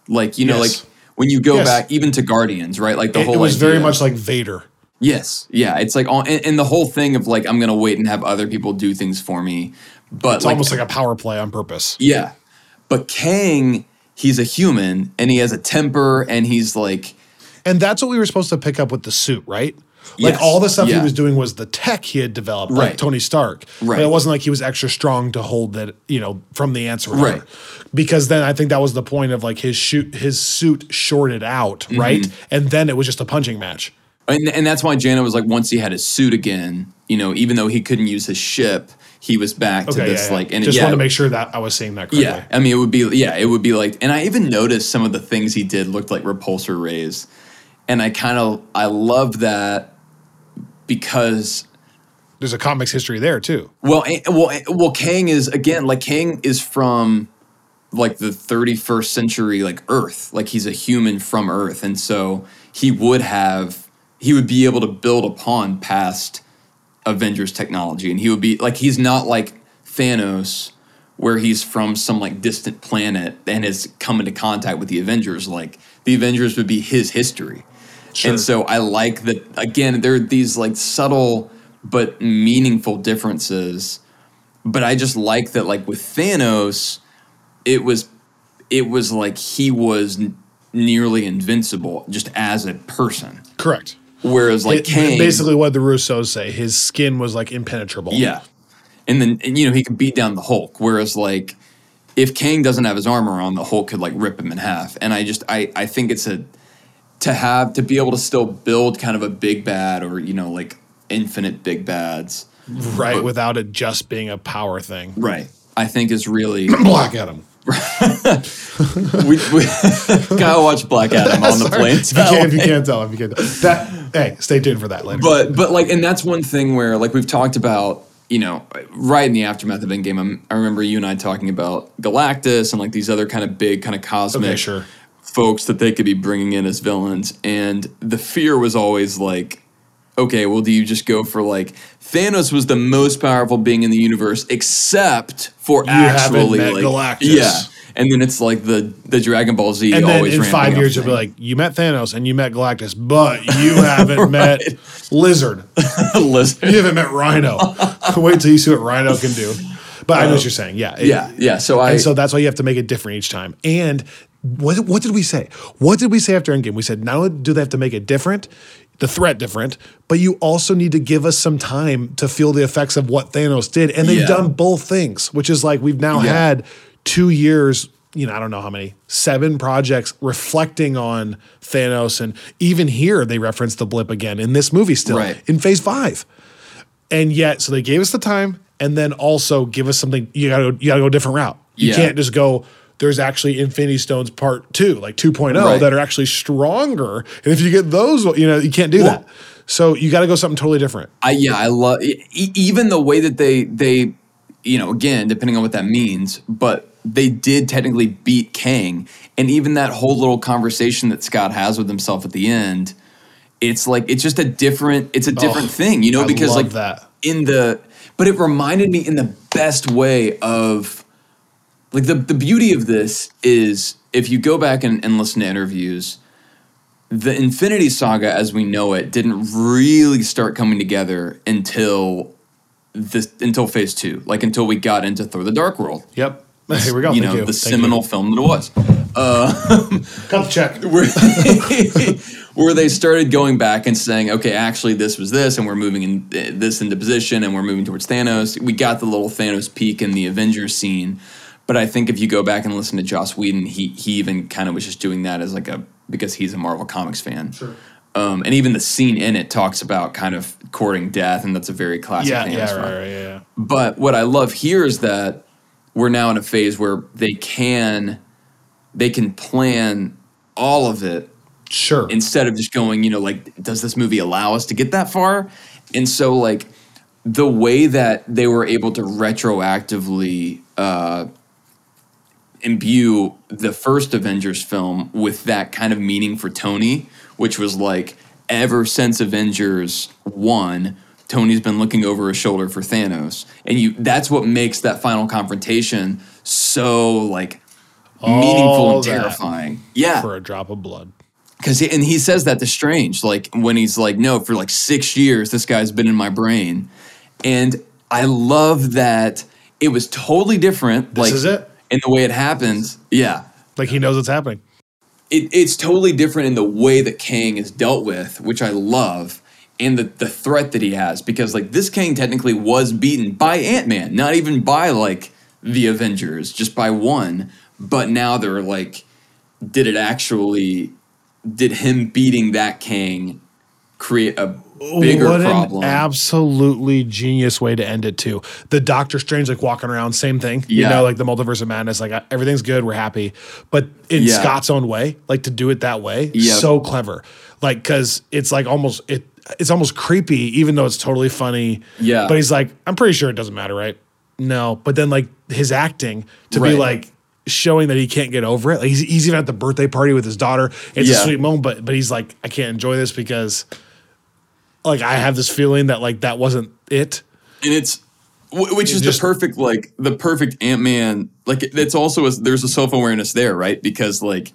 Like you know, Yes. like when you go Yes. back even to Guardians, right? Like the It, whole it was very much like Vader. yes, yeah. It's like on, and, and the whole thing of like I'm gonna wait and have other people do things for me, but It's like, almost like a power play on purpose. yeah. But Kang, he's a human and he has a temper and he's like And that's what we were supposed to pick up with the suit, right? Like Yes. all the stuff he was doing was the tech he had developed, like Right. Tony Stark. Right. But it wasn't like he was extra strong to hold that, you know, from the answer. Right. Because then I think that was the point of like his shoot his suit shorted out, Mm-hmm. right? And then it was just a punching match. And, and that's why Jana was like, once he had his suit again, you know, even though he couldn't use his ship, he was back to this yeah, yeah. like, and just yeah, wanted to make sure that I was saying that correctly. yeah. I mean, it would be, yeah, it would be like, and I even noticed some of the things he did looked like repulsor rays, and I kind of, I love that because There's a comics history there too. Well, well, well. Kang is again like Kang is from like the 31st century, like Earth. Like he's a human from Earth, and so he would have he would be able to build upon past Avengers technology, and he would be like he's not like Thanos, where he's from some like distant planet and has come into contact with the Avengers. Like the Avengers would be his history. Sure. And so I like that again, there are these like subtle but meaningful differences. But I just like that like with Thanos, it was it was like he was n- nearly invincible just as a person. Correct. Whereas like It- Kang basically what the Russos say, his skin was like impenetrable. Yeah. And then and, you know, he could beat down the Hulk. Whereas like if Kang doesn't have his armor on, the Hulk could like rip him in half. And I just I I think it's a to have to be able to still build kind of a big bad or, you know, like infinite big bads. Right, But- without it just being a power thing. Right. I think is really *coughs* Black Adam. We, we *laughs* gotta watch Black Adam on the *laughs* plane. If you, can't, if you *laughs* can't tell, if you can't tell. That hey, stay tuned for that later. but but like and that's one thing where like we've talked about you know right in the aftermath of Endgame I'm, I remember you and I talking about Galactus and like these other kind of big kind of cosmic Okay, sure. folks that they could be bringing in as villains and the fear was always like okay well do you just go for like Thanos was the most powerful being in the universe except for haven't actually like Galactus. yeah and then it's like the the Dragon Ball Z and then in five years, you'll be like, you met Thanos and you met Galactus, but *laughs* you haven't met Lizard. *laughs* Listen. You haven't met Rhino. *laughs* Wait till you see what Rhino can do. But I know what oh. you're saying. Yeah. It- yeah yeah so I and so that's why you have to make it different each time. And what what did we say? What did we say after Endgame? We said not only do they have to make it different, the threat different, but you also need to give us some time to feel the effects of what Thanos did. And they've Yeah. done both things, which is like we've now Yeah. had two years, you know, I don't know how many, seven projects reflecting on Thanos. And even here, they reference the blip again in this movie still Right. in phase five. And yet, so they gave us the time and then also give us something. You gotta go, you gotta go a different route. You Yeah. can't just go, there's actually Infinity Stones part two, like 2.0, Right. that are actually stronger. And if you get those, you know, you can't do Well- that. So you got to go something totally different. I yeah, I love e- even the way that they they you know again depending on what that means, but they did technically beat Kang, and even that whole little conversation that Scott has with himself at the end, it's like it's just a different it's a different Oh, thing, you know, I because love like that. in the but it reminded me in the best way of like the the beauty of this is if you go back and, and listen to interviews the Infinity Saga as we know it didn't really start coming together until this until phase two, like until we got into Thor: The Dark World. Yep. *laughs* Here we go. You Thank know, you. the Thank seminal you. film that it was. *laughs* Cut the check. *laughs* Where, where they started going back and saying, okay, actually, this was this, and we're moving in, uh, this into position, and we're moving towards Thanos. We got the little Thanos peek in the Avengers scene, but I think if you go back and listen to Joss Whedon, he he even kind of was just doing that as like a because he's a Marvel Comics fan. Sure. Um, and even the scene in it talks about kind of courting death, and that's a very classic Yeah, Thanos yeah, right, right, yeah, yeah. But what I love here is that we're now in a phase where they can they can plan all of it Sure. instead of just going, you know, like, does this movie allow us to get that far? And so, like, the way that they were able to retroactively uh, imbue the first Avengers film with that kind of meaning for Tony, which was like, ever since Avengers 1, Tony's been looking over his shoulder for Thanos. And you that's what makes that final confrontation so like meaningful and terrifying. Yeah For a drop of blood. because and he says that to Strange, like when he's like, "No, for like six years, this guy's been in my brain," and I love that it was totally different. This like is it? In the way it happens. Yeah, Like he knows what's happening. it, it's totally different in the way that Kang is dealt with, which I love, and the the threat that he has because like this Kang technically was beaten by Ant Man, not even by like the Avengers, just by one. But now they're like, did it actually? Did him beating that Kang create a bigger what problem? an absolutely genius way to end it too. The Doctor Strange like walking around, same thing. You know, like the multiverse of madness. Like everything's good, we're happy, but in Yeah. Scott's own way, like to do it that way, Yep. so clever. Like because it's like almost it. It's almost creepy, even though it's totally funny. Yeah. But he's like, I'm pretty sure it doesn't matter, right? No. But then like his acting to be like showing that he can't get over it. Like he's, he's even at the birthday party with his daughter. It's Yeah. a sweet moment, but but he's like, I can't enjoy this because like I have this feeling that like that wasn't it. and it's which is just- the perfect like the perfect Ant Man. Like it's also a, there's a self awareness there, right? Because like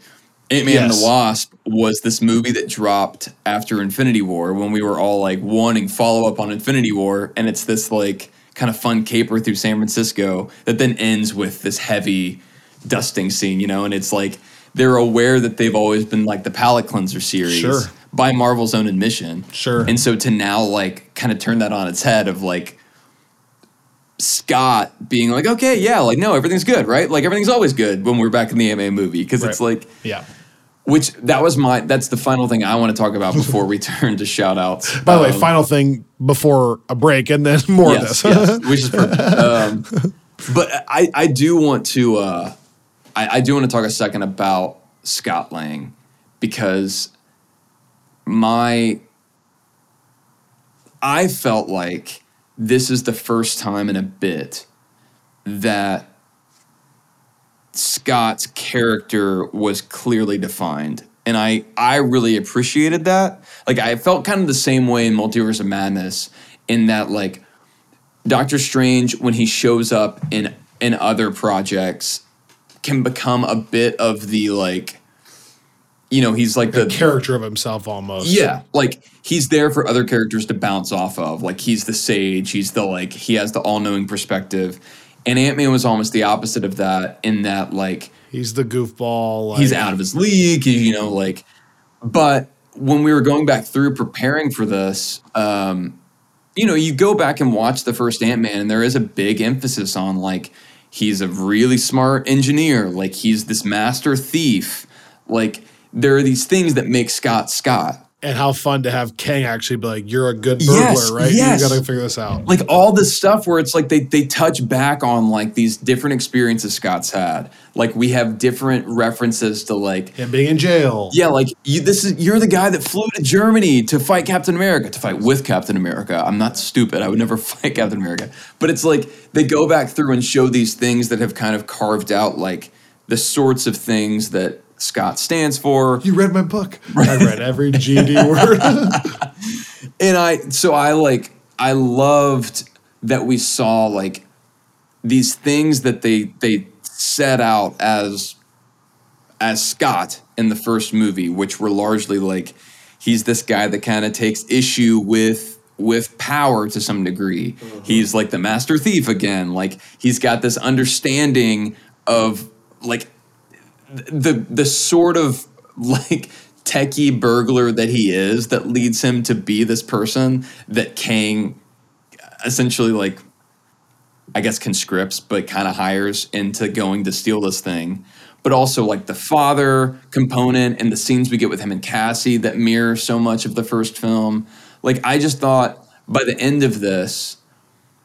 Ant Man and the Wasp was this movie that dropped after Infinity War when we were all like wanting follow up on Infinity War, and it's this like kind of fun caper through San Francisco that then ends with this heavy dusting scene, you know, and it's like they're aware that they've always been like the palate cleanser series Sure. By Marvel's own admission. Sure. And so to now like kind of turn that on its head of like Scott being like, okay, yeah, like no, everything's good, right? Like everything's always good when we're back in the AMA movie because it's like, Yeah. which that was my that's the final thing I want to talk about before we *laughs* turn to shout outs. By the way, final thing before a break and then more of this. yes, which is *laughs* perfect. Um, but I, I do want to uh, I, I do want to talk a second about Scott Lang because my I felt like this is the first time in a bit that Scott's character was clearly defined. And I, I really appreciated that. Like I felt kind of the same way in Multiverse of Madness, in that like Doctor Strange, when he shows up in in other projects, can become a bit of the like, you know, he's like the the character of himself almost. yeah, like he's there for other characters to bounce off of. Like he's the sage, he's the like he has the all-knowing perspective. And Ant-Man was almost the opposite of that in that like He's the goofball. Like, he's out of his league, you know, like but when we were going back through preparing for this, um, you know, you go back and watch the first Ant Man, and there is a big emphasis on like he's a really smart engineer, like he's this master thief, like there are these things that make Scott Scott. And how fun to have Kang actually be like, "You're a good burglar, Yes, right? yes. You got to figure this out." Like all this stuff where it's like they they touch back on like these different experiences Scott's had. Like we have different references to like Him being in jail. yeah, like you this is you're the guy that flew to Germany to fight Captain America, to fight with Captain America. I'm not stupid. I would never *laughs* fight Captain America. But it's like they go back through and show these things that have kind of carved out like the sorts of things that Scott stands for. You read my book. I read every GD *laughs* word. and I so I like I loved that we saw like these things that they they set out as as Scott in the first movie, which were largely like he's this guy that kind of takes issue with with power to some degree. Mm-hmm. He's like the master thief again. Like he's got this understanding of like the the sort of like techie burglar that he is that leads him to be this person that Kang essentially like I guess conscripts but kind of hires into going to steal this thing. But also like the father component and the scenes we get with him and Cassie that mirror so much of the first film. Like I just thought by the end of this,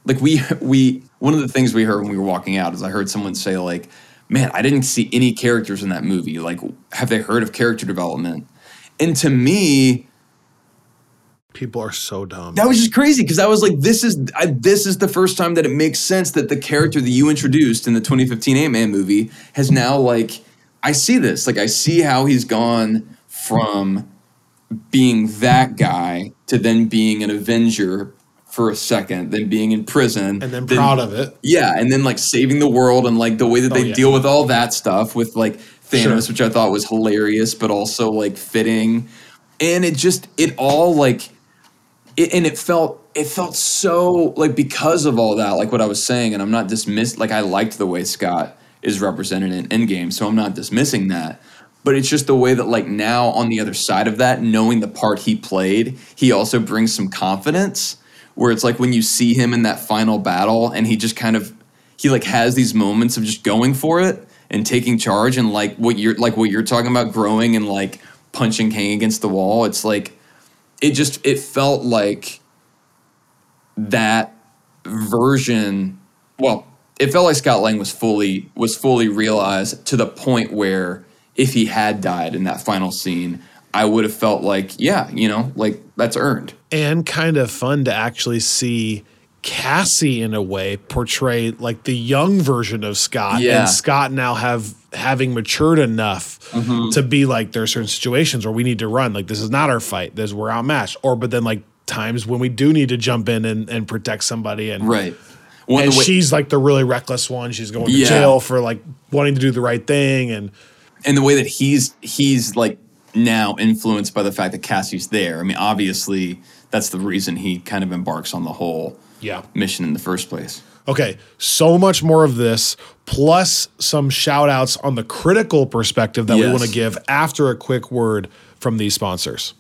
like we we one of the things we heard when we were walking out is I heard someone say like, "Man, I didn't see any characters in that movie. Like, have they heard of character development?" And to me, People are so dumb. that was just crazy because I was like, "This is I, this is the first time that it makes sense that the character that you introduced in the 2015 Ant Man movie has now like I see this like I see how he's gone from being that guy to then being an Avenger for a second, than being in prison, and then proud of it. yeah, and then like saving the world and like the way that oh, they Oh, yeah. deal with all that stuff with like Thanos, Sure. which I thought was hilarious, but also like fitting. And it just it all like it, and it felt it felt so like because of all that, like what I was saying, and I'm not dismissed like I liked the way Scott is represented in Endgame, so I'm not dismissing that. But it's just the way that like now on the other side of that, knowing the part he played, he also brings some confidence where it's like when you see him in that final battle and he just kind of he like has these moments of just going for it and taking charge and like what you're like what you're talking about growing and like punching Kang against the wall. It's like it just it felt like that version well it felt like scott lang was fully was fully realized to the point where if he had died in that final scene i would have felt like yeah you know like that's earned. And kind of fun to actually see Cassie in a way portray like the young version of Scott. Yeah. and Scott now have having matured enough Mm-hmm. to be like there are certain situations where we need to run. Like this is not our fight. This we're outmatched. Or but then like times when we do need to jump in and, and protect somebody and right. One and way- she's like the really reckless one. She's going to Yeah. jail for like wanting to do the right thing and and the way that he's he's like now influenced by the fact that cassie's there. I mean obviously that's the reason he kind of embarks on the whole yeah. mission in the first place. Okay, so much more of this, plus some shout outs on the critical perspective that we want to give after a quick word from these sponsors.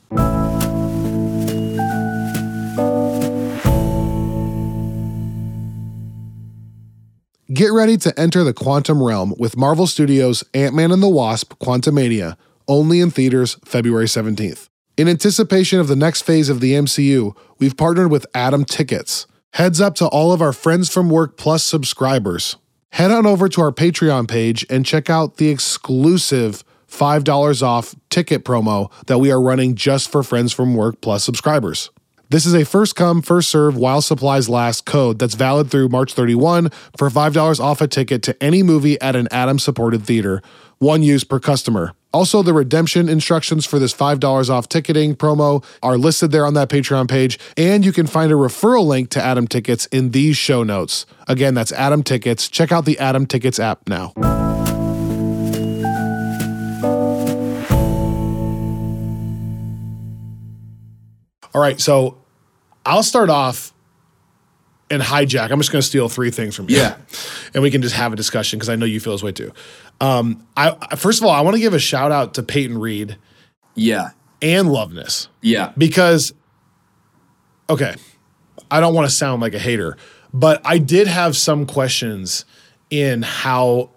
Get ready to enter the quantum realm with Marvel Studios' Ant Man and the Wasp Quantumania, only in theaters February 17th. In anticipation of the next phase of the MCU, we've partnered with Atom Tickets. Heads up to all of our Friends from Work Plus subscribers. Head on over to our Patreon page and check out the exclusive $5 off ticket promo that we are running just for Friends from Work Plus subscribers. This is a first come, first serve while supplies last code that's valid through March 31 for $5 off a ticket to any movie at an Atom supported theater, one use per customer. Also, the redemption instructions for this $5 off ticketing promo are listed there on that Patreon page, and you can find a referral link to Atom Tickets in these show notes. Again, that's Atom Tickets. Check out the Atom Tickets app now. All right, so I'll start off and hijack. I'm just going to steal three things from you. Yeah. and we can just have a discussion because I know you feel this way too. Um, I first of all, I want to give a shout out to Peyton Reed. yeah and Loveness. Yeah. because okay i don't want to sound like a hater but i did have some questions in how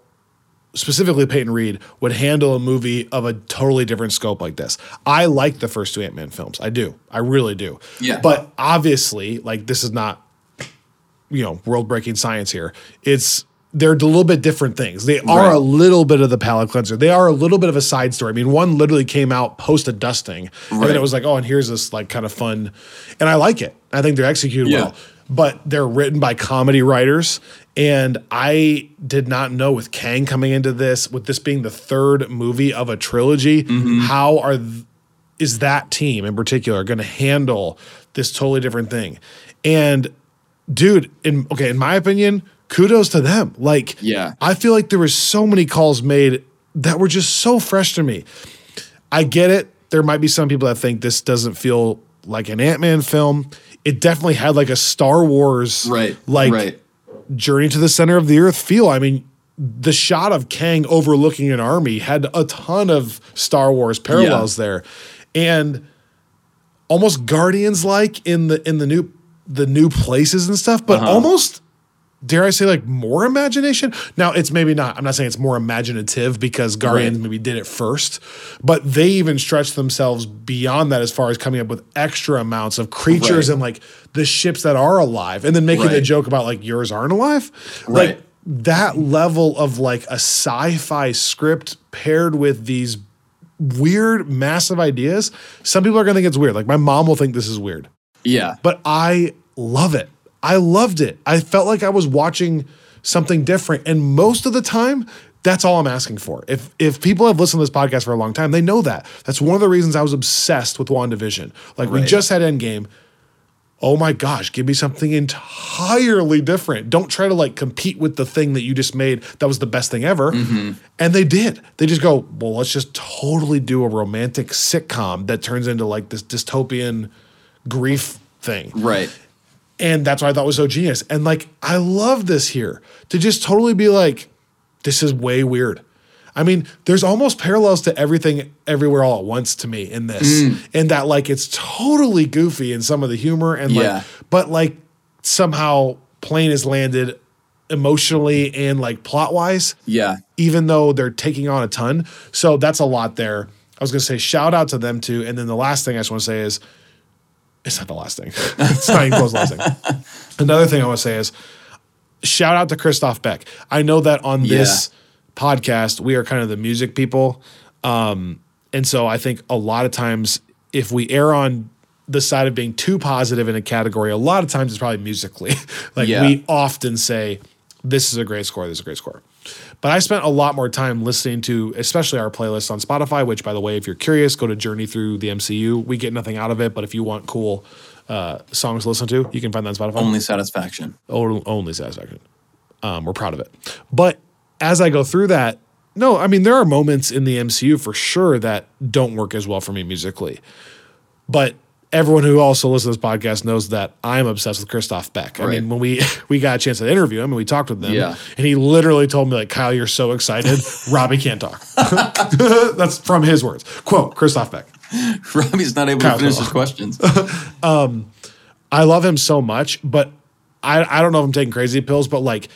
specifically peyton reed would handle a movie of a totally different scope like this i like the first two ant-man films i do i really do Yeah. but obviously like this is not you know world breaking science here it's they're a little bit different things. They are Right. a little bit of the palate cleanser. They are a little bit of a side story. I mean one literally came out post a dusting and then it was like oh and here's this like kind of fun and i like it. I think they're executed Yeah. well. But they're written by comedy writers and i did not know with kang coming into this with this being the third movie of a trilogy Mm-hmm. how are th- is that team in particular going to handle this totally different thing? And dude in okay in my opinion kudos to them. Like Yeah. i feel like there was so many calls made that were just so fresh to me. I get it. There might be some people that think this doesn't feel like an ant-man film. It definitely had like a star wars Right. like right. journey to the center of the earth feel. I mean the shot of kang overlooking an army had a ton of star wars parallels there. And almost guardians like in the in the new the new places and stuff but uh-huh. almost dare i say like more imagination now it's maybe not i'm not saying it's more imaginative because guardians Right. maybe did it first but they even stretched themselves beyond that as far as coming up with extra amounts of creatures Right. and like the ships that are alive and then making the joke about like yours aren't alive Right. like that level of like a sci-fi script paired with these weird massive ideas some people are going to think it's weird like my mom will think this is weird Yeah. but I love it. I loved it. I felt like I was watching something different. And most of the time, that's all I'm asking for. If if people have listened to this podcast for a long time, they know that. That's one of the reasons I was obsessed with WandaVision. Like we just had Endgame. Oh my gosh, give me something entirely different. Don't try to like compete with the thing that you just made that was the best thing ever. Mm-hmm. And they did. They just go, well, let's just totally do a romantic sitcom that turns into like this dystopian grief thing. right. And that's what I thought was so genius. And like, I love this here to just totally be like, this is way weird. I mean, there's almost parallels to everything everywhere all at once to me in this. Mm. In that like it's totally goofy in some of the humor and like Yeah. but like somehow plane is landed emotionally and like plot wise Yeah. even though they're taking on a ton. So that's a lot there. I was gonna say shout out to them too. And then the last thing I just want to say is it's not the last thing. *laughs* it's not even close to the last thing. Another thing I want to say is shout out to Christophe Beck. I know that on this podcast, we are kind of the music people. Um, and so I think a lot of times if we err on the side of being too positive in a category, a lot of times it's probably musically. *laughs* like Yeah. we often say, this is a great score, this is a great score. But I spent a lot more time listening to, especially our playlist on Spotify, which, by the way, if you're curious, go to Journey Through the MCU. We get nothing out of it, but if you want cool uh, songs to listen to, you can find that on Spotify. Only satisfaction. O- only satisfaction. Um, we're proud of it. But as I go through that, no, I mean, there are moments in the MCU for sure that don't work as well for me musically. But everyone who also listens to this podcast knows that I'm obsessed with Christophe Beck. I Right. mean, when we *laughs* we got a chance to interview him and we talked with him, Yeah. and he literally told me like, "Kyle, you're so excited, *laughs* Robbie can't talk." *laughs* That's from his words. Quote: Christophe Beck. Robbie's not able Kyle, to finish his questions. Um, I love him so much, but I, I don't know if I'm taking crazy pills, but like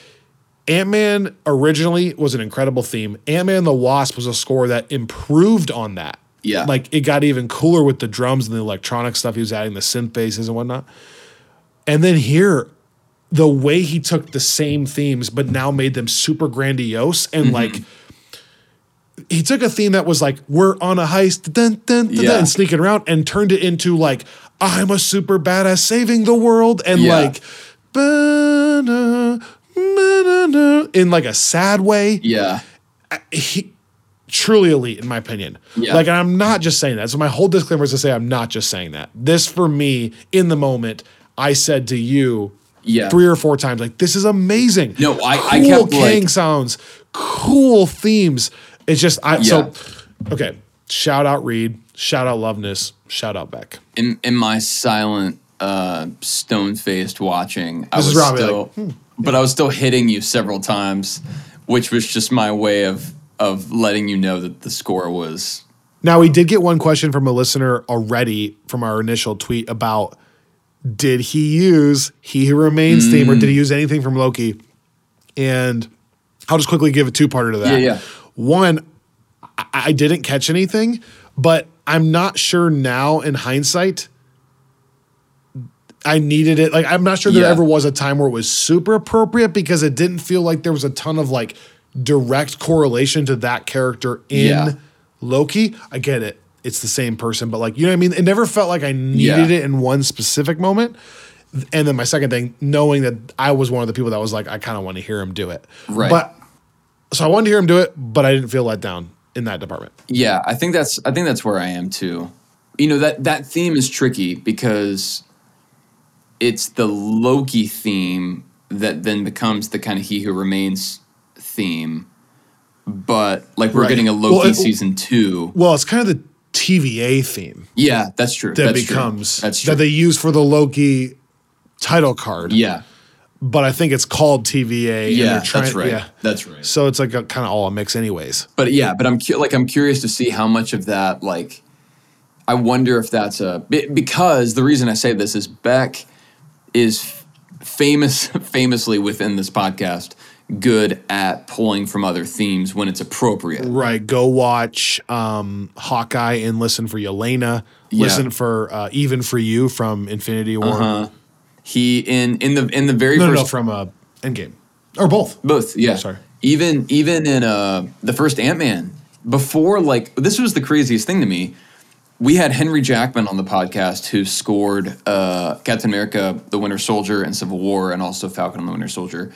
Ant Man originally was an incredible theme. Ant Man the Wasp was a score that improved on that. Yeah. Like it got even cooler with the drums and the electronic stuff he was adding, the synth basses and whatnot. And then here, the way he took the same themes, but now made them super grandiose and Mm-hmm. like he took a theme that was like we're on a heist dun, dun, dun, Yeah. and sneaking around and turned it into like i'm a super badass saving the world and Yeah. like in like a sad way yeah. he truly elite in my opinion Yeah. like and i'm not just saying that so my whole disclaimer is to say i'm not just saying that this for me in the moment i said to you Yeah. three or four times like this is amazing No, I- I cool kept, Kang like- sounds cool themes it's just i Yeah. so okay shout out reed shout out loveness shout out beck in in my silent, uh, stone faced watching, This is was Robbie, still, like, hmm. but I was still hitting you several times, which was just my way of of letting you know that the score was Now we did get one question from a listener already from our initial tweet about did he use He Who Remains mm. theme or did he use anything from Loki? And I'll just quickly give a two-parter to that. Yeah, yeah. One, I, I didn't catch anything, but I'm not sure now in hindsight. I needed it. Like I'm not sure there Yeah. ever was a time where it was super appropriate because it didn't feel like there was a ton of like direct correlation to that character in Yeah. Loki. I get it. It's the same person, but like you know what I mean? It never felt like I needed Yeah. it in one specific moment. And then my second thing, knowing that I was one of the people that was like, I kind of want to hear him do it. Right. But so I wanted to hear him do it, but I didn't feel let down in that department. Yeah, I think that's I think that's where I am too. You know that that theme is tricky because it's the Loki theme that then becomes the kind of He Who Remains theme. But like we're Right. getting a Loki Well, it- season two. Well, it's kind of the TVA theme Yeah, that's true. that that's becomes true. That's true. that they use for the Loki title card. yeah, But I think it's called TVA. yeah, trying- that's right. Yeah. That's right. So it's like a kind of all a mix, anyways. But yeah, but I'm cu- like I'm curious to see how much of that like I wonder if that's a because the reason I say this is Beck is famous *laughs* famously within this podcast good at pulling from other themes when it's appropriate. Right. Go watch um, Hawkeye and listen for Yelena. Yeah. Listen for uh, Even for You from Infinity War. Uh-huh. He in in the in the very No, no, first no, from uh, Endgame. Or both. Both, yeah. Sorry. Even even in uh the first Ant Man, before like this was the craziest thing to me. We had Henry Jackman on the podcast who scored uh, Captain America: The Winter Soldier and Civil War, and also Falcon and the Winter Soldier.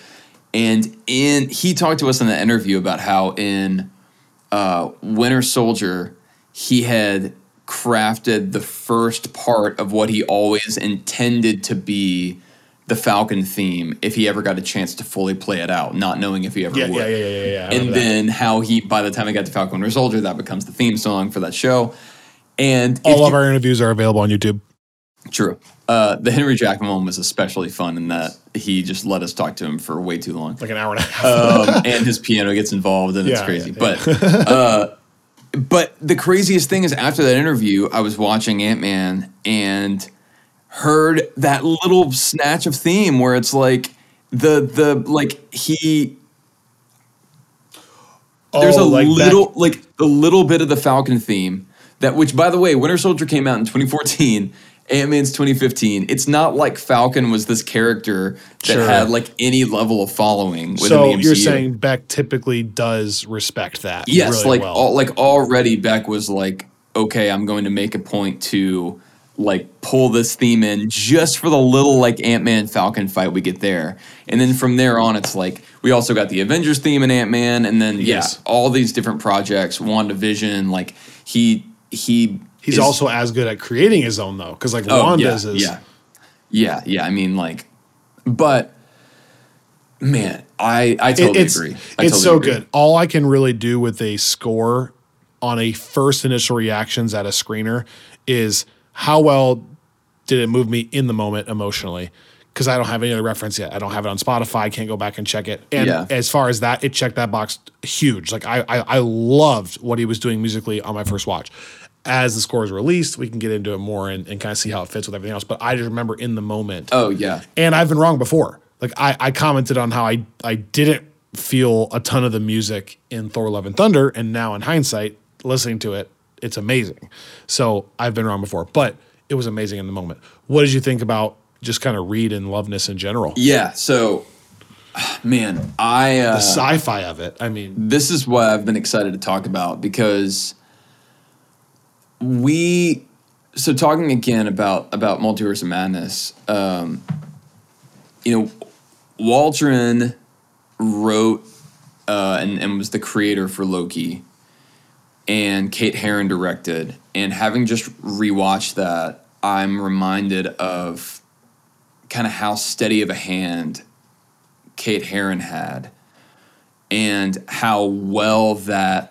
And in he talked to us in the interview about how in uh, Winter Soldier he had crafted the first part of what he always intended to be the Falcon theme if he ever got a chance to fully play it out, not knowing if he ever Yeah, would. yeah, yeah, yeah, yeah, yeah. And remember that. then how he, by the time he got to Falcon Winter Soldier, that becomes the theme song for that show. And all of you- our interviews are available on YouTube. True. Uh, the Henry Jackman one was especially fun in that he just let us talk to him for way too long Like an hour and a half. um, *laughs* and his piano gets involved, and it's crazy. yeah, But uh, but the craziest thing is after that interview, I was watching Ant Man and heard that little snatch of theme where it's like the the like he there's Oh, a like back- little like a little bit of the Falcon theme that which by the way, Winter Soldier came out in 2014. Ant-Man's 2015. It's not like Falcon was this character that Sure. had like any level of following within so you're saying Beck typically does respect that. yes, really like well. all, like already Beck was like, okay, I'm going to make a point to like pull this theme in just for the little like Ant-Man Falcon fight we get there. And then from there on it's like we also got the Avengers theme in Ant-Man and then Yes. yeah, all these different projects, WandaVision, like he he He's is- also as good at creating his own though, because like Oh, Wanda's yeah, is yeah, yeah, yeah. I mean, like, but man, I I totally it's agree. I it's totally so agree. good. All I can really do with a score on a first initial reactions at a screener is how well did it move me in the moment emotionally. Because I don't have any other reference yet. I don't have it on Spotify. Can't go back and check it. And Yeah. as far as that, it checked that box huge. Like I, I, I loved what he was doing musically on my first watch. As the score is released, we can get into it more and, and kind of see how it fits with everything else. But I just remember in the moment, Oh yeah, and I've been wrong before. Like I, I commented on how I, I didn't feel a ton of the music in Thor: Love and Thunder, and now in hindsight, listening to it, it's amazing. So I've been wrong before, but it was amazing in the moment. What did you think about just kind of Reed and Loveness in general? yeah. So, *sighs* man, I uh, The sci-fi of it. I mean, this is what I've been excited to talk about because we so talking again about about multiverse of madness um you know waldron wrote uh and, and was the creator for loki and kate herron directed and having just rewatched that i'm reminded of kind of how steady of a hand kate herron had and how well that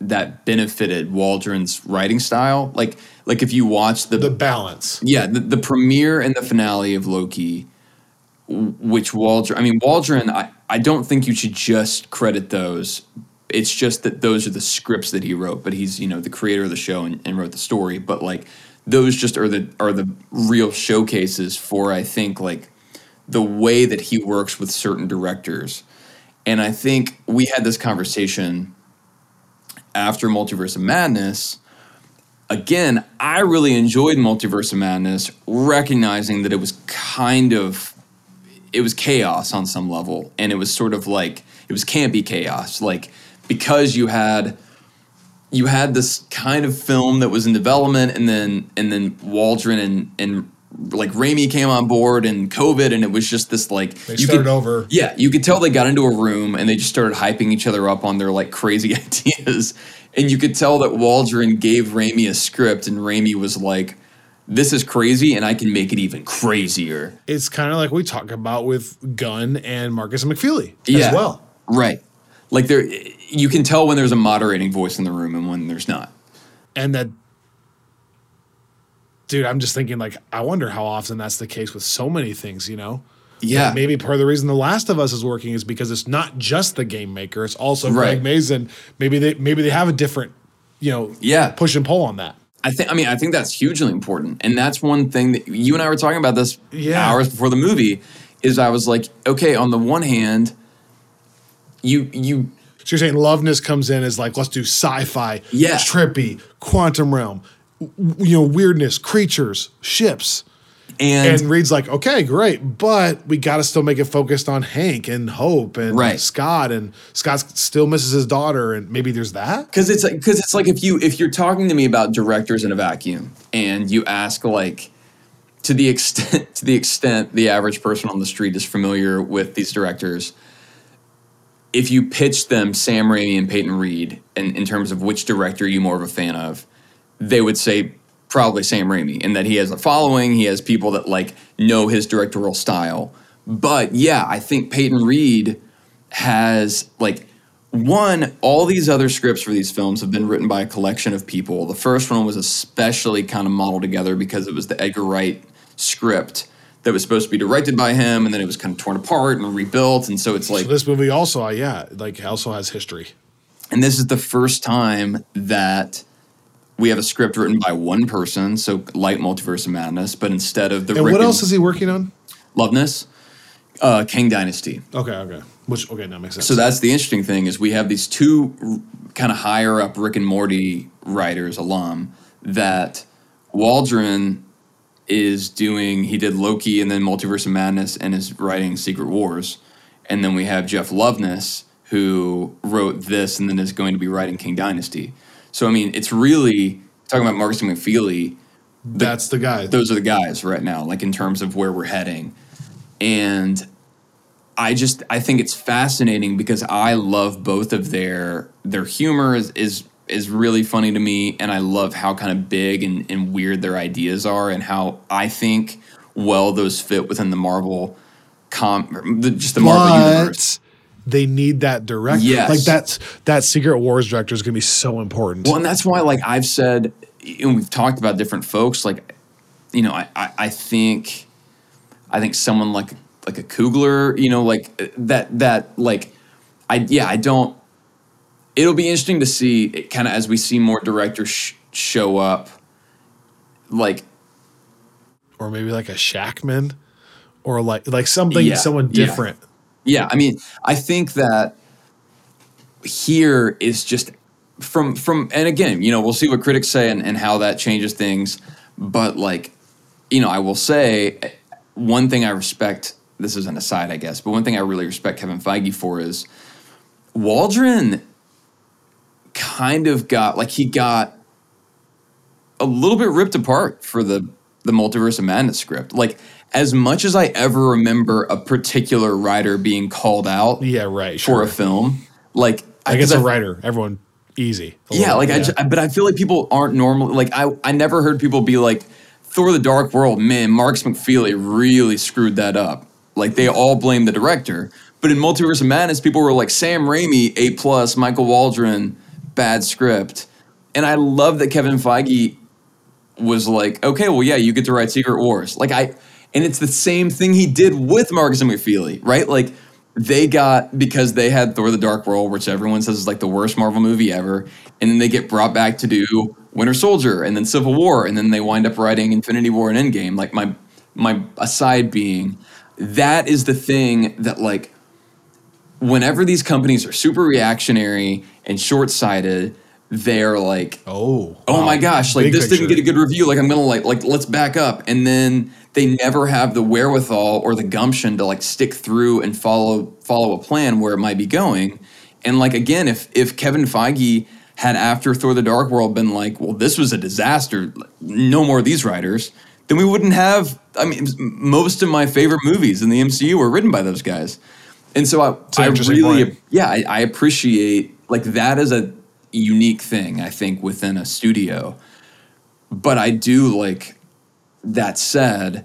that benefited Waldron's writing style. Like like if you watch the, the balance. yeah the, the premiere and the finale of Loki, which Waldron I mean Waldron I, I don't think you should just credit those It's just that those are the scripts that he wrote, but he's you know the creator of the show and, and wrote the story. But like those just are the are the real showcases for I think like the way that he works with certain directors. And I think we had this conversation after Multiverse of Madness. Again, I really enjoyed Multiverse of Madness, recognizing that it was kind of it was chaos on some level, and it was sort of like it was campy chaos, like because you had you had this kind of film that was in development, and then and then Waldron and and like Raimi came on board and COVID, and it was just this like They you started could- over. Yeah, you could tell they got into a room and they just started hyping each other up on their like crazy *laughs* ideas, and you could tell that Waldron gave Raimi a script, and Raimi was like, "This is crazy, and I can make it even crazier." It's kind of like we talk about with Gunn and Markus McFeely Yeah. as well. Right. Like there, you can tell when there's a moderating voice in the room and when there's not. And that, dude, I'm just thinking, like, I wonder how often that's the case with so many things, you know? Yeah. Maybe part of the reason The Last of Us is working is because it's not just the game maker; it's also Right. Craig Mazin. Maybe they maybe they have a different, you know, Yeah. push and pull on that. I think. I mean, I think that's hugely important, and that's one thing that you and I were talking about this Yeah. hours before the movie. Is I was like, okay, on the one hand, you you So you're saying Loveness comes in as like, let's do sci-fi, Yeah. trippy, quantum realm, you know, weirdness, creatures, ships. and, And Reed's like, okay, great, but we got to still make it focused on Hank and Hope and Right. Scott, and Scott still misses his daughter, and maybe there's that. because it's like because it's like if you if you're talking to me about directors in a vacuum and you ask like to the extent *laughs* to the extent the average person on the street is familiar with these directors if you pitch them Sam Raimi and Peyton Reed in, in terms of which director you more of a fan of they would say probably Sam Raimi in that he has a following he has people that like know his directorial style but yeah I think Peyton Reed has like one all these other scripts for these films have been written by a collection of people the first one was especially kind of modeled together because it was the edgar wright script that was supposed to be directed by him and then it was kind of torn apart and rebuilt and so it's like So this movie also, yeah, like also has history. and this is the first time that we have a script written by one person so like multiverse of madness but instead of the And what else is he working on? loveness uh, kang dynasty Okay, okay, which okay, that makes sense. So that's the interesting thing is we have these two kind of higher up Rick and Morty writers alum that Waldron is doing. He did Loki and then Multiverse of Madness and is writing Secret Wars, and then we have Jeff Loveness who wrote this and then is going to be writing Kang Dynasty. So I mean, it's really talking about Markus McFeely that's the guy. those are the guys right now, like in terms of where we're heading. And I just I think it's fascinating because I love both of their their humor is is, is really funny to me and I love how kind of big and, and weird their ideas are and how I think well those fit within the Marvel com the, just the Marvel universe. They need that director. Yes. Like that's that Secret Wars director is going to be so important. Well, and that's why, like I've said, and we've talked about different folks. Like, you know, I, I, I think, I think someone like like a Coogler, you know, like that that like, I yeah, I don't. It'll be interesting to see, kind of as we see more directors sh- show up. Like, or maybe like a Shakman, or like like something Yeah, someone different. Yeah, I mean, I think that here is just from from and again, you know, we'll see what critics say and, and how that changes things. But like, you know, I will say eh, one thing I respect. This is an aside, I guess, but one thing I really respect Kevin Feige for is Waldron kind of got like he got a little bit ripped apart for the the multiverse of madness script like as much as i ever remember a particular writer being called out Yeah, right. for a film like I guess a writer. Everyone easy. Yeah like I, ju- but i feel like people aren't normally like i i never heard people be like thor the dark world man markus mcfeely really screwed that up like they all blame the director but in multiverse of madness people were like sam raimi a plus michael waldron bad script and i love that kevin feige was like, okay, well, yeah, you get to write Secret Wars. Like I, and it's the same thing he did with Markus and McFeely, right? Like they got because they had Thor: The Dark World, which everyone says is like the worst Marvel movie ever, and then they get brought back to do Winter Soldier, and then Civil War, and then they wind up writing Infinity War and Endgame. Like my my aside being, that is the thing that like whenever these companies are super reactionary and short sighted, they're like, Oh, oh my wow. gosh, like Big this didn't get a good review. Like I'm gonna like like let's back up, and then they never have the wherewithal or the gumption to like stick through and follow follow a plan where it might be going. And like again, if if Kevin Feige had after Thor: The Dark World been like, well, this was a disaster, no more of these writers, then we wouldn't have. I mean, most of my favorite movies in the MCU were written by those guys. And so I, I really, point. yeah, I, I appreciate like that is a unique thing I think within a studio. But I do like that said,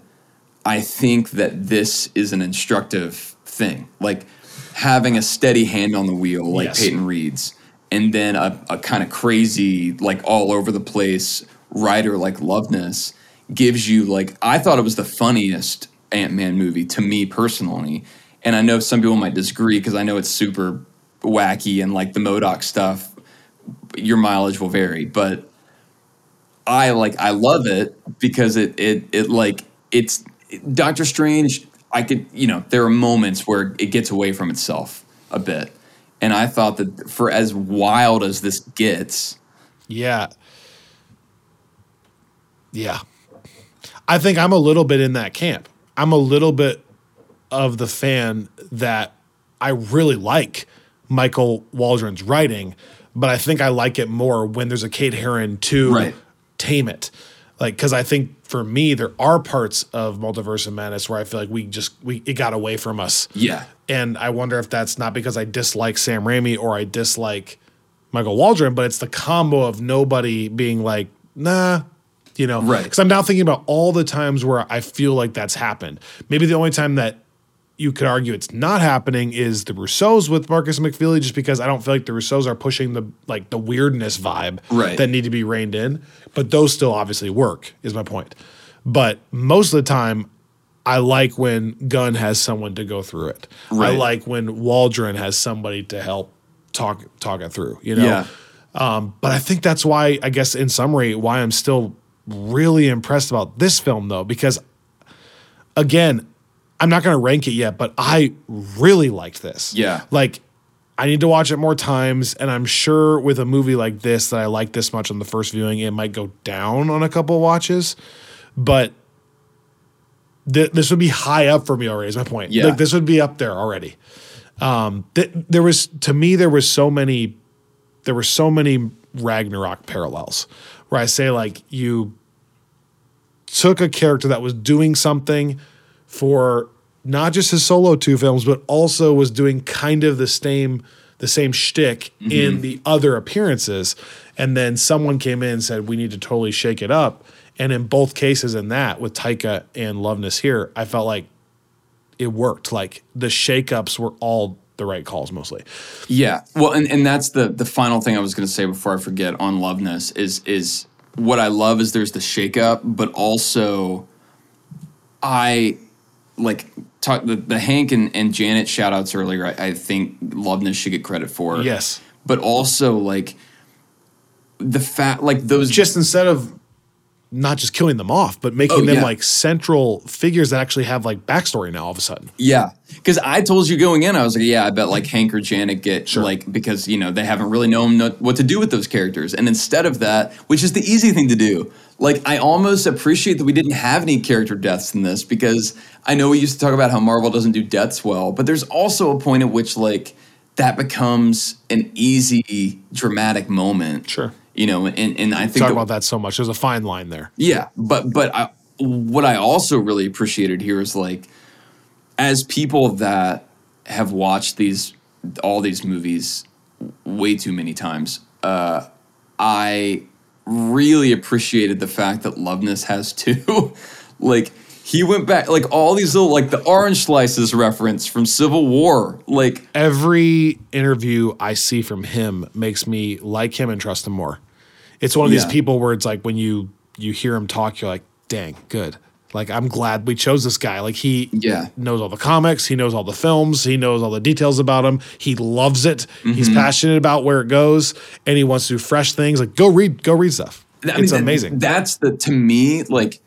I think that this is an instructive thing. Like having a steady hand on the wheel, like Yes. Peyton Reed's, and then a, a kind of crazy, like all over the place writer like Loveness gives you like I thought it was the funniest Ant Man movie to me personally. And I know some people might disagree because I know it's super wacky and like the MODOK stuff, your mileage will vary, but I like I love it because it it it like it's Doctor Strange. I could you know there are moments where it gets away from itself a bit, and I thought that for as wild as this gets, Yeah. Yeah. I think I'm a little bit in that camp. I'm a little bit of the fan that I really like Michael Waldron's writing, but I think I like it more when there's a Kate Herron too. Right. Tame it. Like, because I think for me, there are parts of Multiverse of Madness where I feel like we just we it got away from us. yeah, And I wonder if that's not because I dislike Sam Raimi or I dislike Michael Waldron, but it's the combo of nobody being like, nah, you know. Right. Because I'm now thinking about all the times where I feel like that's happened. Maybe the only time that you could argue it's not happening is the Russos with Markus McFeely, just because I don't feel like the Russos are pushing the like the weirdness vibe Right. that need to be reined in. But those still obviously work, is my point. But most of the time, I like when Gunn has someone to go through it. I like when Waldron has somebody to help talk talk it through. You know. yeah, um, But I think that's why, I guess, in summary, why I'm still really impressed about this film, though, because again, I'm not going to rank it yet, but I really liked this. Yeah. Like, I need to watch it more times, and I'm sure with a movie like this that I like this much on the first viewing, it might go down on a couple watches, but th- this would be high up for me already. Is my point? Yeah. Like this would be up there already. Um, th- there was to me there was so many there were so many Ragnarok parallels where I say like you took a character that was doing something for not just his solo two films, but also was doing kind of the same the same shtick in mm-hmm. the other appearances. And then someone came in and said, We need to totally shake it up. And in both cases, in that with Taika and Loveness here, I felt like it worked. Like the shakeups were all the right calls mostly. Yeah. Well, and, and that's the the final thing I was going to say before I forget on Loveness is is what I love is there's the shakeup, but also I like talk the, the Hank and, and Janet shout outs earlier. I, I think Loveness should get credit for. Yes. But also like the fact like those Just instead of not just killing them off, but making Oh, them yeah. like central figures that actually have like backstory now all of a sudden. Yeah, because I told you going in, I was like, yeah, I bet like Hank or Janet get like because you know they haven't really known what to do with those characters, and instead of that, which is the easy thing to do, like I almost appreciate that we didn't have any character deaths in this because I know we used to talk about how Marvel doesn't do deaths well, but there's also a point at which like that becomes an easy dramatic moment. Sure. You know, and, and I think Talk that- about that so much. There's a fine line there. yeah, but but I, what I also really appreciated here is like, as people that have watched these all these movies way too many times, uh, I really appreciated the fact that Loveness has two. *laughs* like he went back, like all these little like the orange slices reference from Civil War, like Every interview I see from him makes me like him and trust him more. It's one of these people where it's like when you you hear him talk, you're like, dang, good. Like I'm glad we chose this guy. Like he Yeah. knows all the comics, he knows all the films, he knows all the details about them. He loves it. He's Mm-hmm. passionate about where it goes, and he wants to do fresh things. Like go read, go read stuff. I it's th- amazing. That's the to me like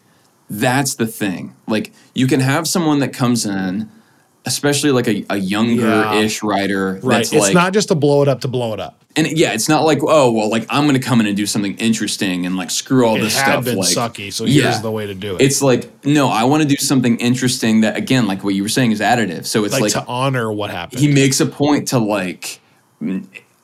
that's the thing. Like you can have someone that comes in, especially like a, a younger-ish writer. right. It's like, not just to blow it up to blow it up. And yeah, it's not like oh well, like I'm gonna come in and do something interesting and like screw all It this had stuff. been like, sucky, so here's the way to do it. It's like no, I want to do something interesting that again, like what you were saying, is additive. So it's like, like, to honor what happened. he makes a point to like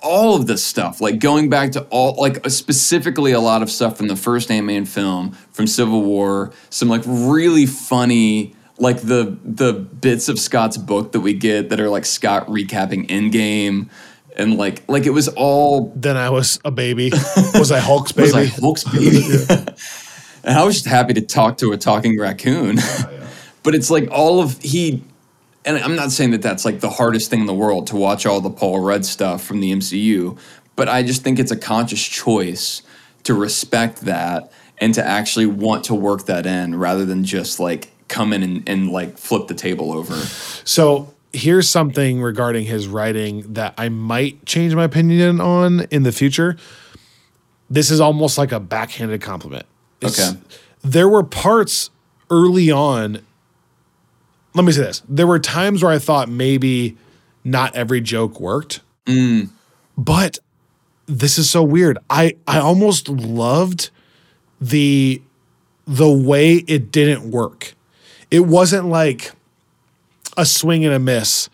all of this stuff, like going back to all, like specifically a lot of stuff from the first Ant Man film, from Civil War, some like really funny, like the the bits of Scott's book that we get that are like Scott recapping Endgame, and like like it was all then I was a baby. *laughs* Was I Hulk's it was baby? like Hulk's *laughs* baby. *laughs* and I was just happy to talk to a talking raccoon. Oh, but it's like all of he, and I'm not saying that that's like the hardest thing in the world to watch all the Paul Rudd stuff from the MCU, but I just think it's a conscious choice to respect that and to actually want to work that in rather than just like come in and, and like flip the table over. So here's something regarding his writing that I might change my opinion on in the future. This is almost like a backhanded compliment. It's- Okay. There were parts early on. Let me say this. There were times where I thought maybe not every joke worked. Mm. But this is so weird. I I almost loved the the way it didn't work. It wasn't like a swing and a miss.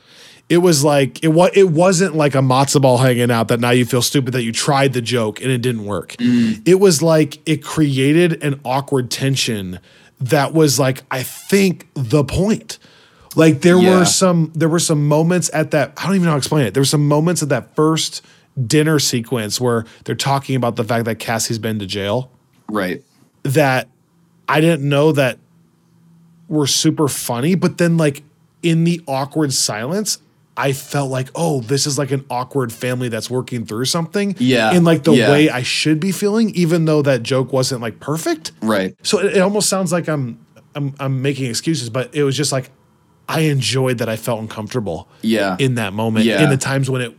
It was like it was it wasn't like a matzo ball hanging out that now you feel stupid that you tried the joke and it didn't work. Mm. It was like it created an awkward tension that was like I think the point. Like there Yeah. were some there were some moments at that I don't even know how to explain it. There were some moments at that first dinner sequence where they're talking about the fact that Cassie's been to jail Right. that I didn't know that were super funny, but then like in the awkward silence, I felt like, oh, this is like an awkward family that's working through something. Yeah, In like the yeah. way I should be feeling, even though that joke wasn't like perfect. Right. So it, it almost sounds like I'm I'm I'm making excuses, but it was just like I enjoyed that I felt uncomfortable Yeah. in that moment. Yeah. In the times when it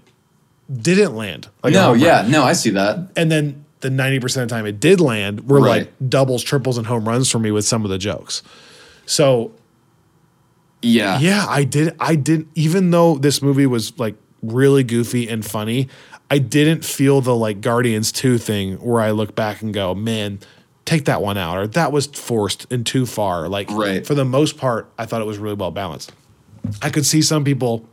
didn't land. Like no, yeah, no, I see that. and then the 90% of the time it did land were Right. like doubles, triples, and home runs for me with some of the jokes. So Yeah. yeah, I did. I didn't Even though this movie was like really goofy and funny, I didn't feel the like Guardians Two thing where I look back and go, man, take that one out, or that was forced and too far. Like Right. for the most part, I thought it was really well balanced. I could see some people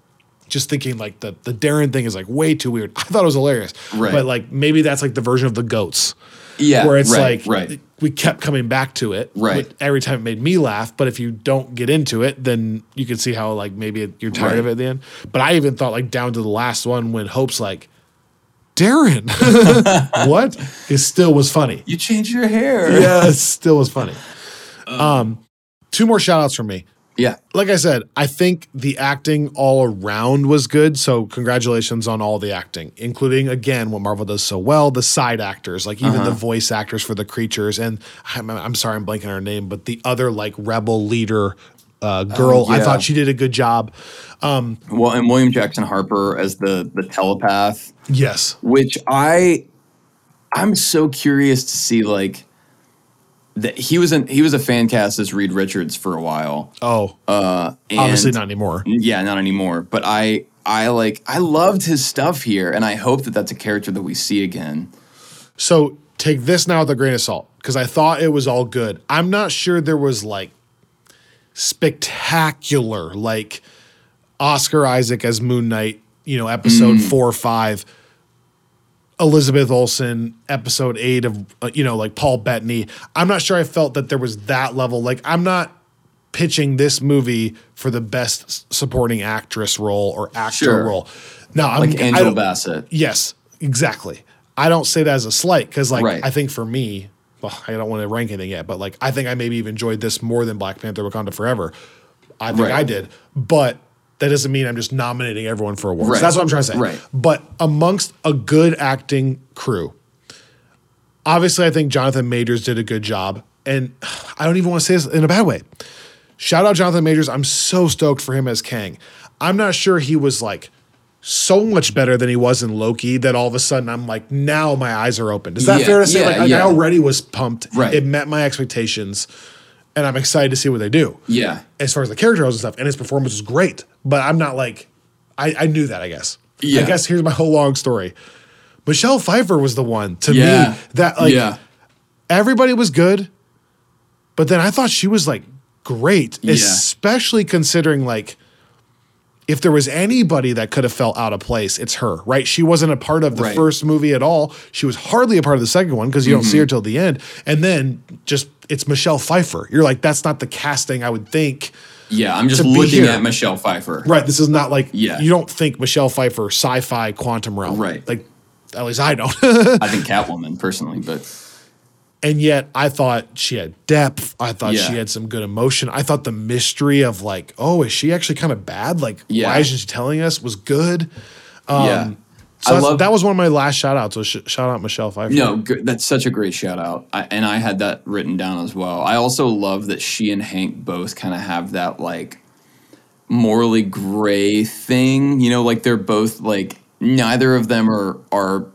just thinking like the the Darren thing is like way too weird. I thought it was hilarious, Right. but like maybe that's like the version of the goats Yeah. where it's right, like right. we kept coming back to it Right. every time it made me laugh but if you don't get into it then you can see how like maybe it- you're tired Right. of it at the end but i even thought like down to the last one when hope's like darren *laughs* what it still was funny You changed your hair. yeah it still was funny *laughs* um two more shout outs from me Yeah. like I said, I think the acting all around was good. So congratulations on all the acting, including again what Marvel does so well, the side actors, like even Uh-huh. the voice actors for the creatures. And I'm, I'm sorry, I'm blanking her name, but the other like rebel leader uh, girl, I Oh, yeah. thought she did a good job. Um, Well, and William Jackson Harper as the the telepath, Yes, which I I'm so curious to see like that he was an he was a fan cast as Reed Richards for a while. oh, Uh, and obviously not anymore. Yeah, not anymore. But I I like I loved his stuff here, and I hope that that's a character that we see again. So take this now with a grain of salt because I thought it was all good. I'm not sure there was like spectacular, like Oscar Isaac as Moon Knight, you know, episode four or five. Elizabeth Olsen, episode eight of, uh, you know, like Paul Bettany. I'm not sure I felt that there was that level. Like, I'm not pitching this movie for the best supporting actress role or actor Sure. role. No, I'm Like Angela don't- Bassett. Yes, exactly. I don't say that as a slight because, like, Right. I think for me, well, I don't want to rank anything yet, but like, I think I maybe even enjoyed this more than Black Panther: Wakanda Forever. I think Right. I did, but that doesn't mean I'm just nominating everyone for awards. Right. That's what I'm trying to say. Right. But amongst a good acting crew, obviously, I think Jonathan Majors did a good job and *sighs* I don't even want to say this in a bad way. Shout out Jonathan Majors. I'm so stoked for him as Kang. I'm not sure he was like so much better than he was in Loki that all of a sudden I'm like, now my eyes are open. Is that Yeah, fair to say? yeah, like, I- yeah. I already was pumped. Right. It met my expectations, and I'm excited to see what they do. Yeah. As far as the character and stuff, and his performance was great. But I'm not like, I, I knew that. I guess. Yeah. I guess here's my whole long story. Michelle Pfeiffer was the one to Yeah. me that like yeah. everybody was good, but then I thought she was like great, Yeah. especially considering like if there was anybody that could have felt out of place, it's her, right? She wasn't a part of the Right. first movie at all. She was hardly a part of the second one because you don't Mm-hmm. see her till the end. And then just it's Michelle Pfeiffer. You're like, that's not the casting I would think. Yeah. I'm just looking at Michelle Pfeiffer. Right. This is not like Yeah. you don't think Michelle Pfeiffer sci-fi quantum realm. Right. Like at least I don't. I think Catwoman personally, but and yet I thought she had depth. I thought Yeah. she had some good emotion. I thought the mystery of like, oh, is she actually kind of bad? Like, Yeah. why isn't she telling us? Was good. Um, yeah. So I love that was one of my last shout outs. Was sh- shout out Michelle Pfeiffer. No, that's such a great shout out. I, and I had that written down as well. I also love that she and Hank both kind of have that like morally gray thing. You know, like they're both like neither of them are are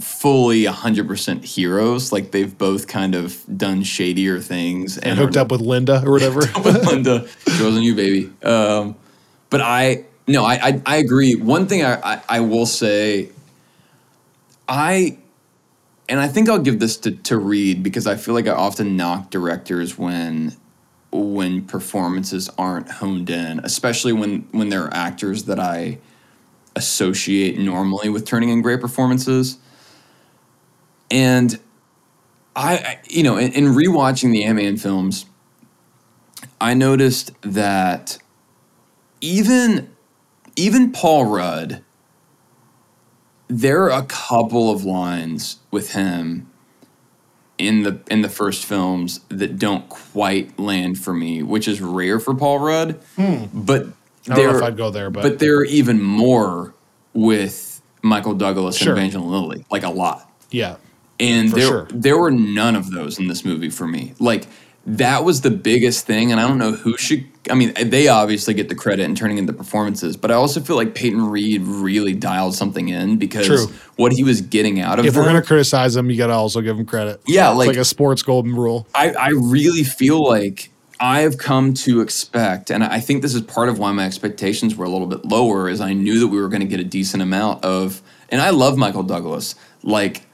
fully 100% heroes. Like they've both kind of done shadier things and, and hooked up with Linda or whatever. *laughs* with Linda. *laughs* She wasn't you, baby. Um, but I no, I, I I agree. One thing I, I I will say, I and I think I'll give this to to Reed because I feel like I often knock directors when when performances aren't honed in, especially when when there are actors that I associate normally with turning in great performances. And I, I you know, in, in rewatching the Ant-Man films, I noticed that even even Paul Rudd, there are a couple of lines with him in the in the first films that don't quite land for me, which is rare for Paul Rudd. But Hmm. I don't know there, if I'd go there, but, but there are even more with Michael Douglas Sure. and Evangeline Lilly, like a lot yeah, and there sure. there were none of those in this movie for me. Like that was the biggest thing, and I don't know who should. I mean, they obviously get the credit in turning into performances, but I also feel like Peyton Reed really dialed something in because True. what he was getting out of it. if we're gonna criticize him, you gotta also give him credit. Yeah, It's like- like a sports golden rule. I, I really feel like I've come to expect, and I think this is part of why my expectations were a little bit lower, is I knew that we were going to get a decent amount of, and I love Michael Douglas. Like,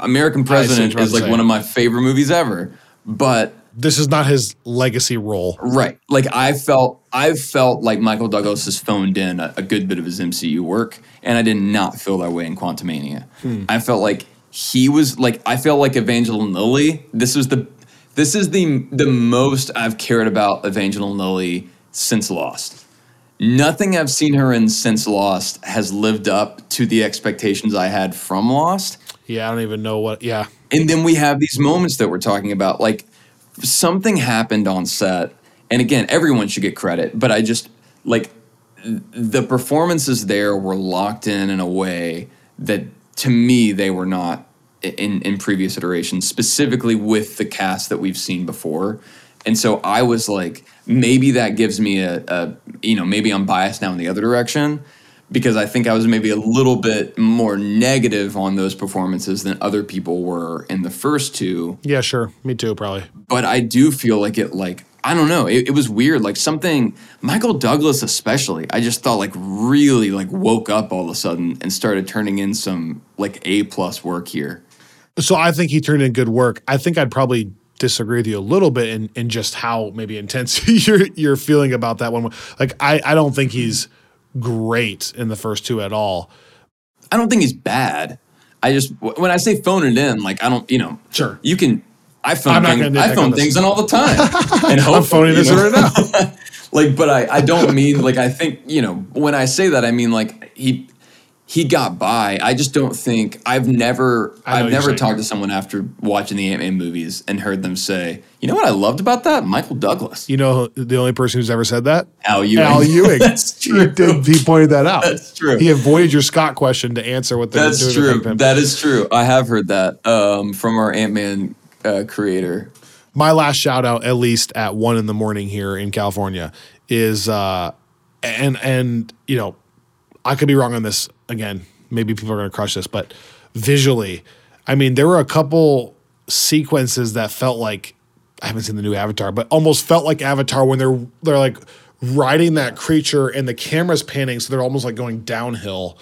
American President is like one of my favorite movies ever. But This is not his legacy role. right, like I felt, I've felt like Michael Douglas has phoned in a, a good bit of his MCU work, and I did not feel that way in Quantumania. Hmm. I felt like he was like I felt like Evangeline Lilly. This was the this is the the most I've cared about Evangeline Lilly since Lost. Nothing I've seen her in since Lost has lived up to the expectations I had from Lost. Yeah, I don't even know what. Yeah, And then we have these moments that we're talking about. Like something happened on set. And again, everyone should get credit, but I just like the performances there were locked in in a way that to me they were not in in previous iterations, specifically with the cast that we've seen before. And so I was like, maybe that gives me a, a you know, maybe I'm biased now in the other direction because I think I was maybe a little bit more negative on those performances than other people were in the first two. yeah, sure. Me too, probably. But I do feel like it, like, I don't know, it, it was weird. Like something, Michael Douglas especially, I just thought like really like woke up all of a sudden and started turning in some like A plus work here. So I think he turned in good work. I think I'd probably disagree with you a little bit in, in just how maybe intense *laughs* you're you're feeling about that one. Like I, I don't think he's great in the first two at all. I don't think he's bad. I just when I say phone it in, like I don't, you know, Sure. you can. I phone things, I phone things in all the time, *laughs* and hope, I'm phoning this know? right now. *laughs* like, but I, I don't mean like I think you know when I say that I mean like he he got by. I just don't think I've never I've never talked to someone after watching the Ant Man movies and heard them say, you know what I loved about that Michael Douglas, You know the only person who's ever said that? Al Ewing. Al *laughs* Ewing. That's He, true. did, he pointed that out. That's true. He avoided your Scott question to answer what they were That's doing. with true. That is true. I have heard that um, from our Ant Man uh, creator. my last shout out, at least at one in the morning here in California, is uh, and and you know, I could be wrong on this again. Maybe people are going to crush this, but visually, I mean, there were a couple sequences that felt like I haven't seen the new Avatar, but almost felt like Avatar when they're they're like riding that creature and the camera's panning, so they're almost like going downhill.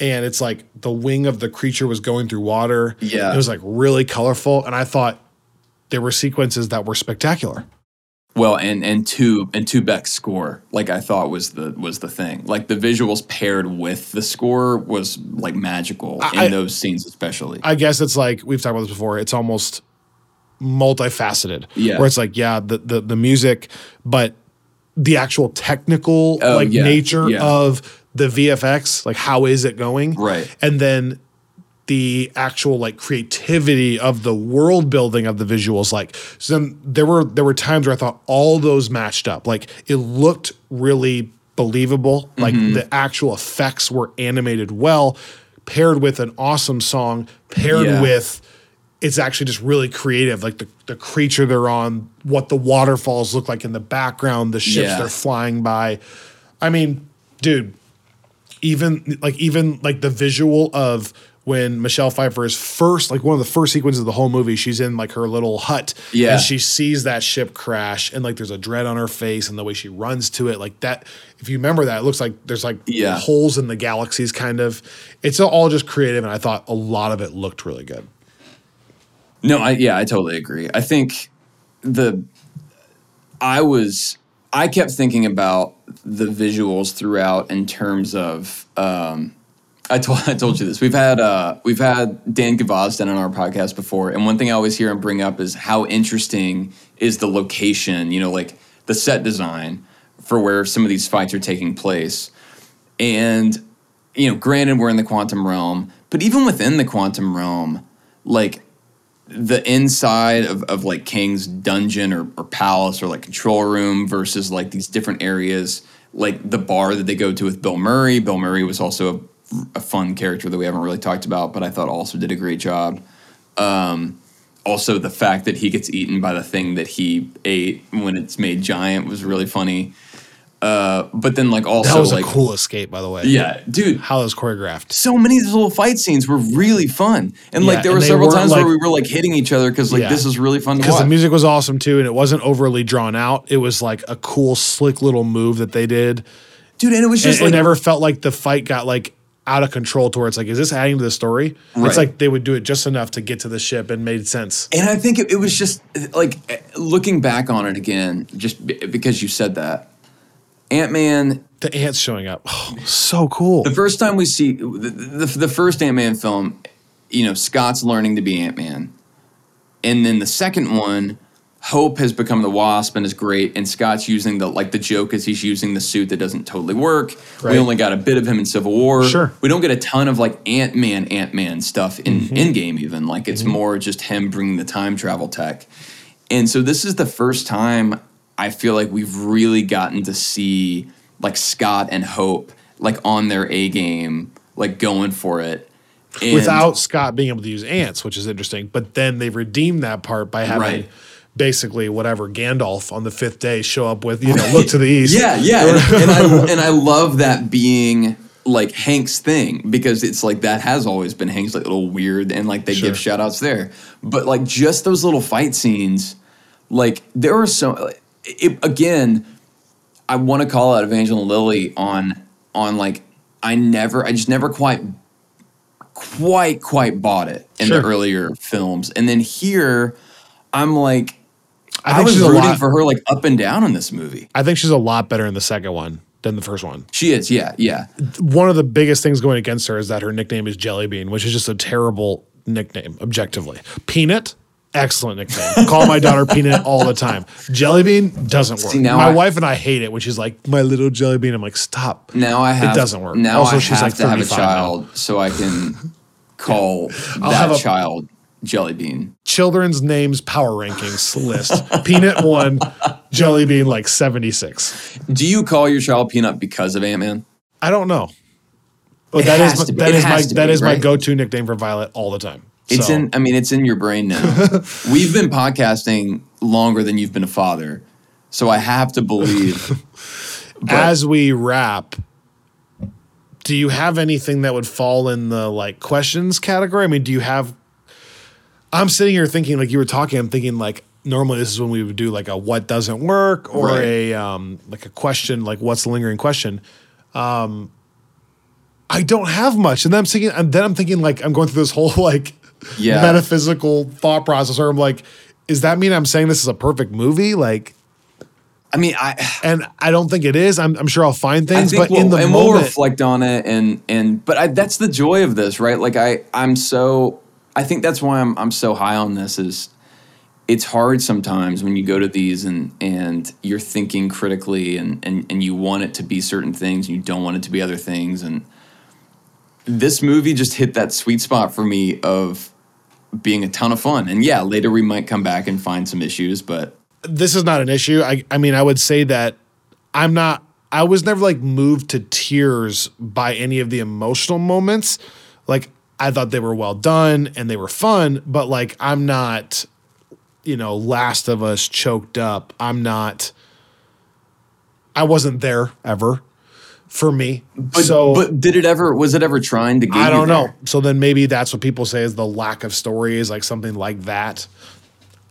And it's like the wing of the creature was going through water. Yeah. It was like really colorful. And I thought there were sequences that were spectacular. Well, and and two and two Beck's score, like I thought was the was the thing. Like the visuals paired with the score was like magical I- in those scenes, especially. I guess it's like we've talked about this before. It's almost multifaceted. Yeah. Where it's like, yeah, the the, the music, but the actual technical Oh, like yeah, nature yeah. of the VFX, like how is it going? Right. And then the actual like creativity of the world building of the visuals like so then there were there were times where i thought all those matched up like it looked really believable like Mm-hmm. the actual effects were animated well paired with an awesome song paired Yeah. with it's actually just really creative like the, the creature they're on what the waterfalls look like in the background the ships Yeah. they're flying by i mean dude even like even like the visual of when Michelle Pfeiffer is first like one of the first sequences of the whole movie she's in like her little hut Yeah. and she sees that ship crash and like there's a dread on her face and the way she runs to it like that if you remember that it looks like there's like Yeah. holes in the galaxies kind of it's all just creative and I thought a lot of it looked really good No, I yeah, I totally agree. I think the I was I kept thinking about the visuals throughout in terms of um I told *laughs* I told you this. We've had uh we've had Dan Gavazdan on our podcast before, and one thing I always hear him bring up is how interesting is the location, you know, like the set design for where some of these fights are taking place. And you know, granted we're in the quantum realm, but even within the quantum realm, like the inside of, of like Kang's dungeon or, or palace or like control room versus like these different areas, like the bar that they go to with Bill Murray. Bill Murray was also a, a fun character that we haven't really talked about, but I thought also did a great job. Um, also, the fact that he gets eaten by the thing that he ate when it's made giant was really funny. Uh, but then, like, also, that was like, a cool escape by the way yeah, dude, how it was choreographed so many of these little fight scenes were really fun. And Yeah, like there were several times like- where we were like hitting each other because like Yeah. this is really fun because the music was awesome too and it wasn't overly drawn out it was like a cool slick little move that they did Dude, and it was And just it like never felt like the fight got like out of control to where it's like, is this adding to the story? Right. It's like they would do it just enough to get to the ship and made sense. and I think it, it was just like eh, looking back on it again, just b- because you said that. Ant Man, The ants showing up, oh, so cool. the first time we see the, the, the first Ant Man film, you know, Scott's learning to be Ant Man. And then the second one, Hope has become the Wasp and is great, and Scott's using the like the joke is he's using the suit that doesn't totally work. Right. We only got a bit of him in Civil War. Sure. we don't get a ton of like Ant Man, Ant Man stuff in Mm-hmm. in game even. Like it's more just him bringing the time travel tech. And so this is the first time I feel like we've really gotten to see like Scott and Hope like on their A game, like going for it. And- Without Scott being able to use ants, which is interesting. But then they redeemed that part by having Right. Basically whatever Gandalf on the fifth day show up with, you know, look to the east. Yeah, yeah, and, and I *laughs* and I love that being like Hank's thing because it's like that has always been Hank's like a little weird and like they Sure. give shout outs there. But like just those little fight scenes, like there are so it, again, I want to call out Evangeline Lilly on on like I never I just never quite quite quite bought it in Sure. the earlier films. And then here I'm like I I, think was she's a rooting lot- for her like up and down in this movie. I think she's a lot better in the second one than the first one. She is, yeah, yeah. One of the biggest things going against her is that her nickname is Jellybean, which is just a terrible nickname, objectively. Peanut, excellent nickname. *laughs* Call my daughter Peanut all the time. Jellybean doesn't work. See, now my I- wife and I hate it when she's like, my little Jellybean. I'm like, stop. Now I have. It doesn't work. Now Also, I she's have like to have a 35 now. child so I can *laughs* call I'll that have a- Bean. Children's names power rankings list. Peanut one, Jelly Bean like 76. Do you call your child Peanut because of Ant Man? I don't know. But It that has is to be. that my has to that be, is my go-to nickname for Violet all the time. It's So, in. I mean, it's in your brain now. *laughs* We've been podcasting longer than you've been a father. So I have to believe. *laughs* As we wrap, do you have anything that would fall in the like questions category? I mean, do you have? I'm sitting here thinking, like you were talking, I'm thinking like normally this is when we would do like a what doesn't work or Right. a um like a question like what's the lingering question. Um, I don't have much, and then I'm thinking, and then I'm thinking like I'm going through this whole *laughs* like Yeah. metaphysical thought process, or I'm like, is that mean I'm saying this is a perfect movie? Like, I mean, I and I don't think it is. I'm, I'm sure I'll find things, but we'll, in the and we'll moment, reflect on it and and but I, that's the joy of this, right? Like I I'm so I think that's why I'm I'm so high on this is it's hard sometimes when you go to these and and you're thinking critically and and and you want it to be certain things and you don't want it to be other things and this movie just hit that sweet spot for me of being a ton of fun. And yeah, later we might come back and find some issues, but this is not an issue. I, I mean, I would say that I'm not, I was never like moved to tears by any of the emotional moments. Like, I thought they were well done and they were fun, but like, I'm not, you know, Last of Us choked up. I'm not, I wasn't there ever for me. but, so, but did it ever was it ever trying to get I don't know. So then maybe that's what people say is the lack of story is like something like that.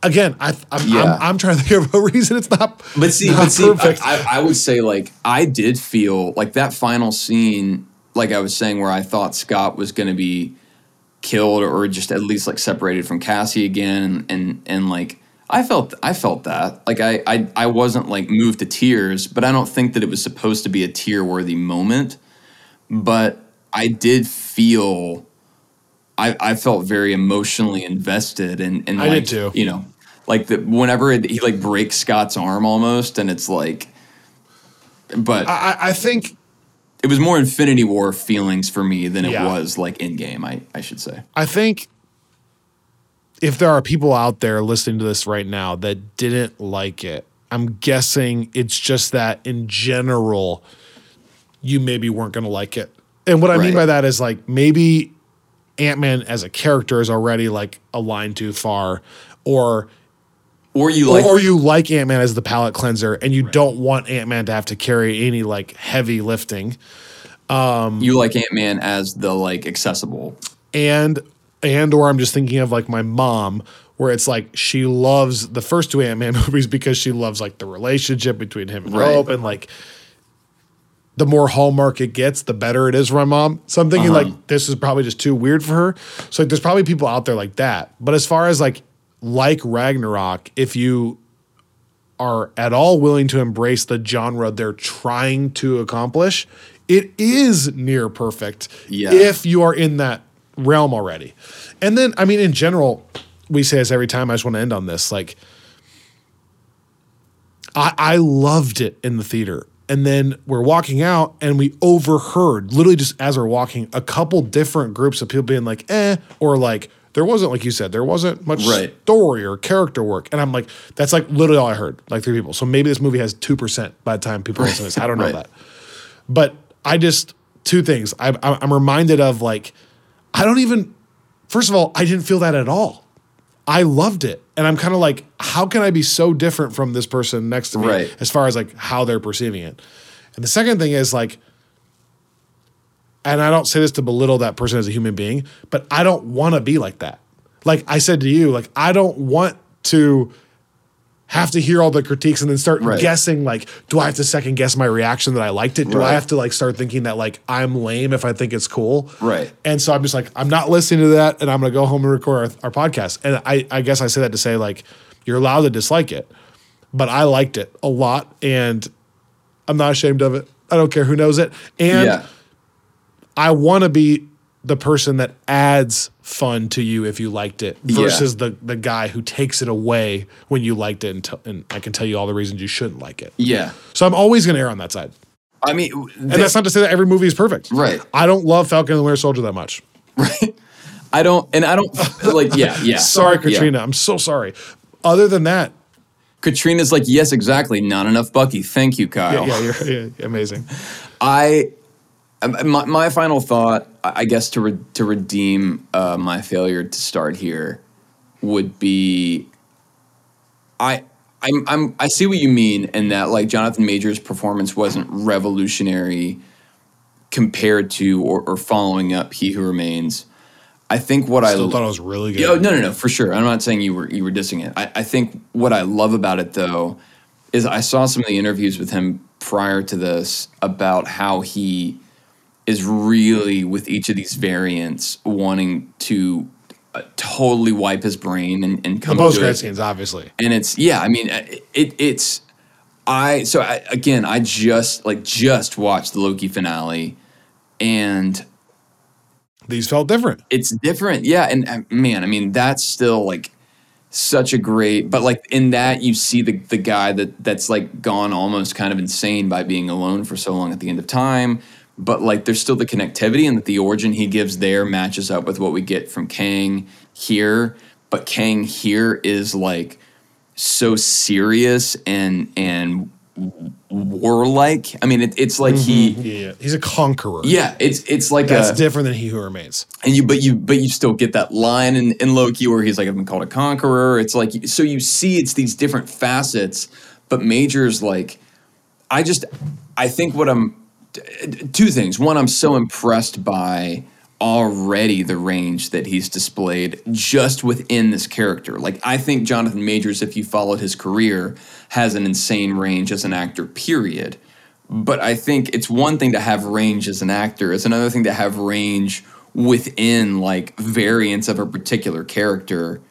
Again, I, I'm, Yeah. I'm, I'm trying to *laughs* think of a reason it's not. But see, not but see, I. I, I would say like I did feel like that final scene, like I was saying, where I thought Scott was going to be killed or just at least like separated from Cassie again, and and, like I felt I felt that like I, I I wasn't like moved to tears, but I don't think that it was supposed to be a tear worthy moment, but I did feel. I, I felt very emotionally invested and, and I like, did too. you know like the whenever it, he like breaks Scott's arm almost and it's like but I, I think it was more Infinity War feelings for me than it Yeah. was like Endgame I, I should say I think if there are people out there listening to this right now that didn't like it, I'm guessing it's just that in general, you maybe weren't going to like it. And what I mean by that is like maybe Ant Man as a character is already like a line too far, or or you like or you like Ant Man as the palate cleanser, and you don't want Ant Man to have to carry any like heavy lifting. you like Ant Man as the like accessible and and or I'm just thinking of like my mom where it's like she loves the first two Ant-Man *laughs* movies because she loves like the relationship between him and Right. Hope and like the more hallmark it gets, the better it is for my mom. So I'm thinking Uh-huh. like this is probably just too weird for her. So like there's probably people out there like that. But as far as like like Ragnarok, if you are at all willing to embrace the genre they're trying to accomplish, it is near perfect Yeah. if you are in that realm already. And then, I mean, in general, we say this every time. I just want to end on this. Like, I, I loved it in the theater. And then we're walking out and we overheard, literally just as we're walking, a couple different groups of people being like, eh, or like, there wasn't, like you said, there wasn't much Right. story or character work. And I'm like, that's like literally all I heard, like three people. So maybe this movie has 2% by the time people listen to this. I don't know Right. that. But I just, two things. I, I- I'm reminded of like, I don't even, first of all, I didn't feel that at all. I loved it. And I'm kind of like, how can I be so different from this person next to me Right. as far as like how they're perceiving it? And the second thing is like, and I don't say this to belittle that person as a human being, but I don't want to be like that. Like I said to you, like I don't want to have to hear all the critiques and then start Right. guessing like, do I have to second guess my reaction that I liked it? Do I have to like start thinking that like I'm lame if I think it's cool? Right. And so I'm just like, I'm not listening to that and I'm gonna go home and record our, our podcast. And I, I guess I say that to say like, you're allowed to dislike it, but I liked it a lot and I'm not ashamed of it. I don't care who knows it. And yeah I want to be the person that adds fun to you if you liked it Yeah. versus the the guy who takes it away when you liked it and, t- and I can tell you all the reasons you shouldn't like it. yeah So I'm always going to err on that side. I mean And that's not to say that every movie is perfect. Right. I don't love Falcon and the Winter Soldier that much. Right. I don't and I don't like yeah *laughs* yeah Sorry, Yeah. Katrina. I'm so sorry. Other than that, Katrina's like yes exactly not enough Bucky thank you Kyle yeah, yeah, you're yeah, amazing. I my, my final thought, I I guess to re, to redeem uh, my failure to start here, would be I I'm, I'm I see what you mean in that like Jonathan Majors' performance wasn't revolutionary compared to or, or following up He Who Remains. I think what Still I thought it was really good. Yeah, no, no, no, for sure. I'm not saying you were you were dissing it. I, I think what I love about it though is I saw some of the interviews with him prior to this about how he is really with each of these variants wanting to uh, totally wipe his brain and, and the come post to credit it. scenes, obviously. And it's yeah, I mean uh, it it's I so I, again I just like just watched the Loki finale and These felt different. it's different yeah and uh, man i mean that's still like such a great but like in that you see the the guy that that's like gone almost kind of insane by being alone for so long at the end of time but like there's still the connectivity and that the origin he gives there matches up with what we get from kang here but kang here is like so serious and and warlike i mean it, it's like he mm-hmm. Yeah, yeah. He's a conqueror. yeah it's it's like That's a different than He Who Remains. and you but you but you still get that line in, in Loki where he's like I've been called a conqueror. It's like so you see it's these different facets, but Major's like I just I think what I'm two things. One, I'm so impressed by already the range that he's displayed just within this character. Like I think Jonathan Majors, if you followed his career, has an insane range as an actor, period. But I think it's one thing to have range as an actor, it's another thing to have range within like variants of a particular character.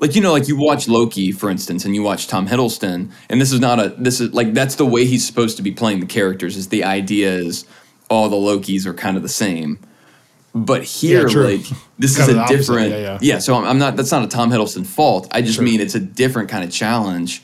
Like you know, like you watch Loki, for instance, and you watch Tom Hiddleston, and this is not a this is like that's the way he's supposed to be playing the characters. Is the idea is all the Lokis are kind of the same, but here, Yeah, like this Kind is a different. yeah, yeah. so I'm, I'm not. That's not a Tom Hiddleston fault. I just mean it's a different kind of challenge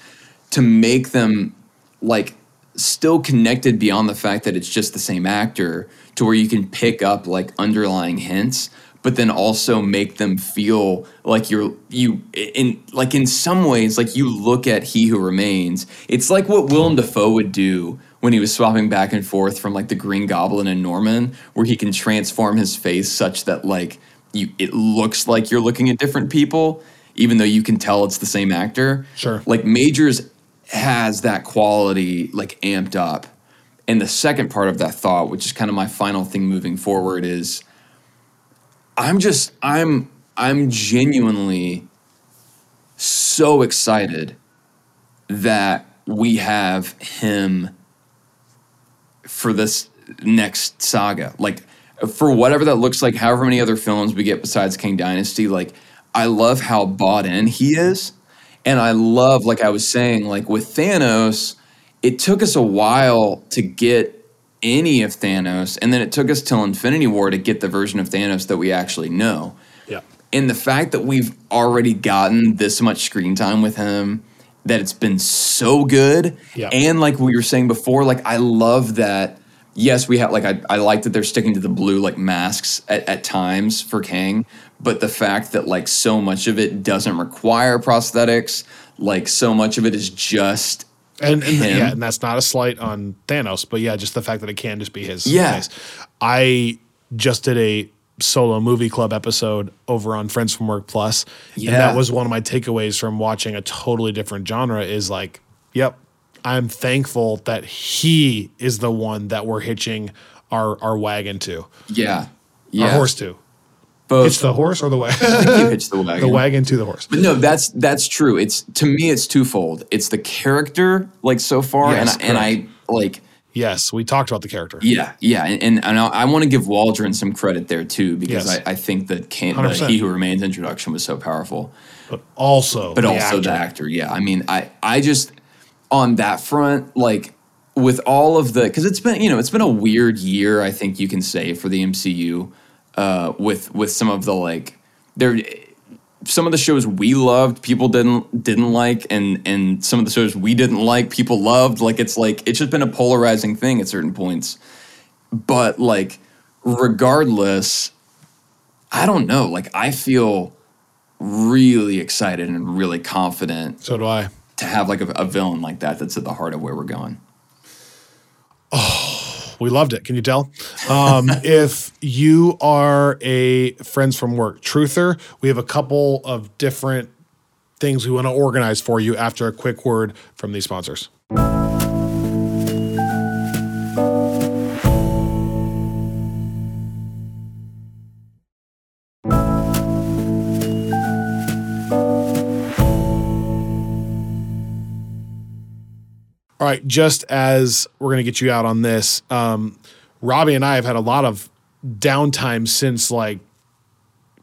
to make them like still connected beyond the fact that it's just the same actor to where you can pick up like underlying hints but then also make them feel like you're you in like in some ways like you look at he who remains. It's like what willem dafoe would do when he was swapping back and forth from like the green goblin and norman where he can transform his face such that like you it looks like you're looking at different people even though you can tell it's the same actor. Sure. like majors has that quality like amped up. And the second part of that thought which is kind of my final thing moving forward is i'm just i'm i'm genuinely so excited that we have him for this next saga. Like for whatever that looks like however many other films we get besides kang dynasty like i love how bought in he is. And I love, like I was saying, like with Thanos, it took us a while to get any of Thanos, and then it took us till Infinity War to get the version of Thanos that we actually know. Yeah. And the fact that we've already gotten this much screen time with him, that it's been so good, Yeah. and like we were saying before, like I love that. Yes, we have like I, I like that they're sticking to the blue like masks at, at times for Kang, but the fact that like so much of it doesn't require prosthetics, like so much of it is just And, and yeah, and that's not a slight on Thanos, but yeah, just the fact that it can just be his Yeah. face. I just did a solo movie club episode over on Friends from Work Plus, and Yeah. that was one of my takeaways from watching a totally different genre. Is like, yep, I'm thankful that he is the one that we're hitching our our wagon to, yeah, yeah. our horse to. Both Hitch the horse or the wagon? *laughs* you hitch the *laughs* wagon. the wagon to the horse. But no, that's that's true. It's to me, it's twofold. It's the character, like so far, Yes, and I, and I like Yes, we talked about the character. Yeah, yeah, and and, and I, I want to give Waldron some credit there too because Yes. I, I think that can, the He Who Remains introduction was so powerful, but also, but the also actor. the actor. Yeah, I mean, I I just on that front, like with all of the because it's been you know it's been a weird year. I think you can say for the MCU uh, with with some of the like there some of the shows we loved people didn't didn't like and and some of the shows we didn't like people loved. Like it's like it's just been a polarizing thing at certain points. But like regardless i don't know. Like i feel really excited and really confident So do I. to have like a, a villain like that that's at the heart of where we're going We loved it. Can you tell? Um, *laughs* if you are a friends from work truther, we have a couple of different things we want to organize for you after a quick word from these sponsors. All right, just as we're going to get you out on this, um, Robbie and I have had a lot of downtime since like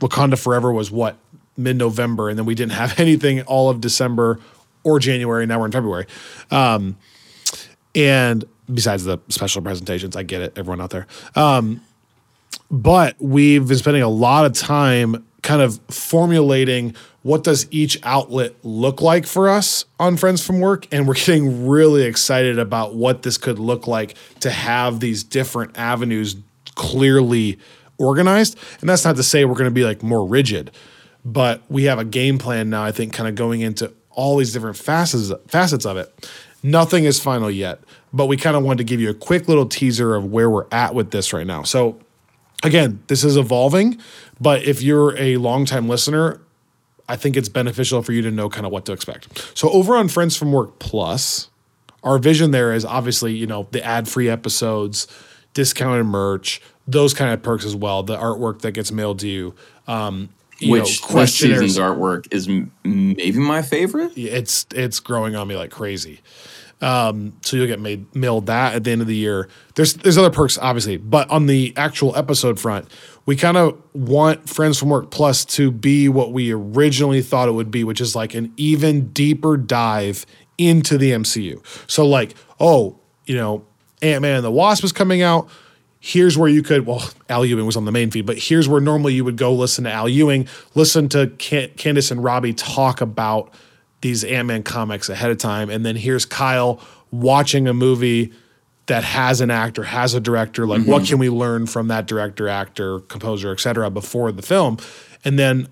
Wakanda Forever was what mid November, and then we didn't have *laughs* anything all of December or January. Now we're in February, um, and besides the special presentations, I get it, everyone out there. Um, but we've been spending a lot of time kind of formulating what does each outlet look like for us on friends from work? And we're getting really excited about what this could look like to have these different avenues clearly organized. And that's not to say we're going to be like more rigid but we have a game plan now i think kind of going into all these different facets facets of it. Nothing is final yet but we kind of wanted to give you a quick little teaser of where we're at with this right now. So again, this is evolving, but if you're a longtime listener, I think it's beneficial for you to know kind of what to expect. So over on Friends from Work Plus, our vision there is obviously, you know, the ad-free episodes, discounted merch, those kind of perks as well, the artwork that gets mailed to you. Um, you Which know, questionnaires. artwork is m- maybe my favorite. it's it's growing on me like crazy. Um, so you'll get made mailed that at the end of the year. There's there's other perks obviously, but on the actual episode front, we kind of want Friends from Work Plus to be what we originally thought it would be, which is like an even deeper dive into the MCU. So like, oh, you know, Ant Man and the Wasp is coming out. Here's where you could, well, *laughs* Al Ewing was on the main feed, but here's where normally you would go listen to Al Ewing, listen to Can- Candace and Robbie talk about these Ant Man comics ahead of time. And then here's Kyle watching a movie that has an actor, has a director. Like, what mm-hmm. can we learn from that director, actor, composer, et cetera, before the film? And then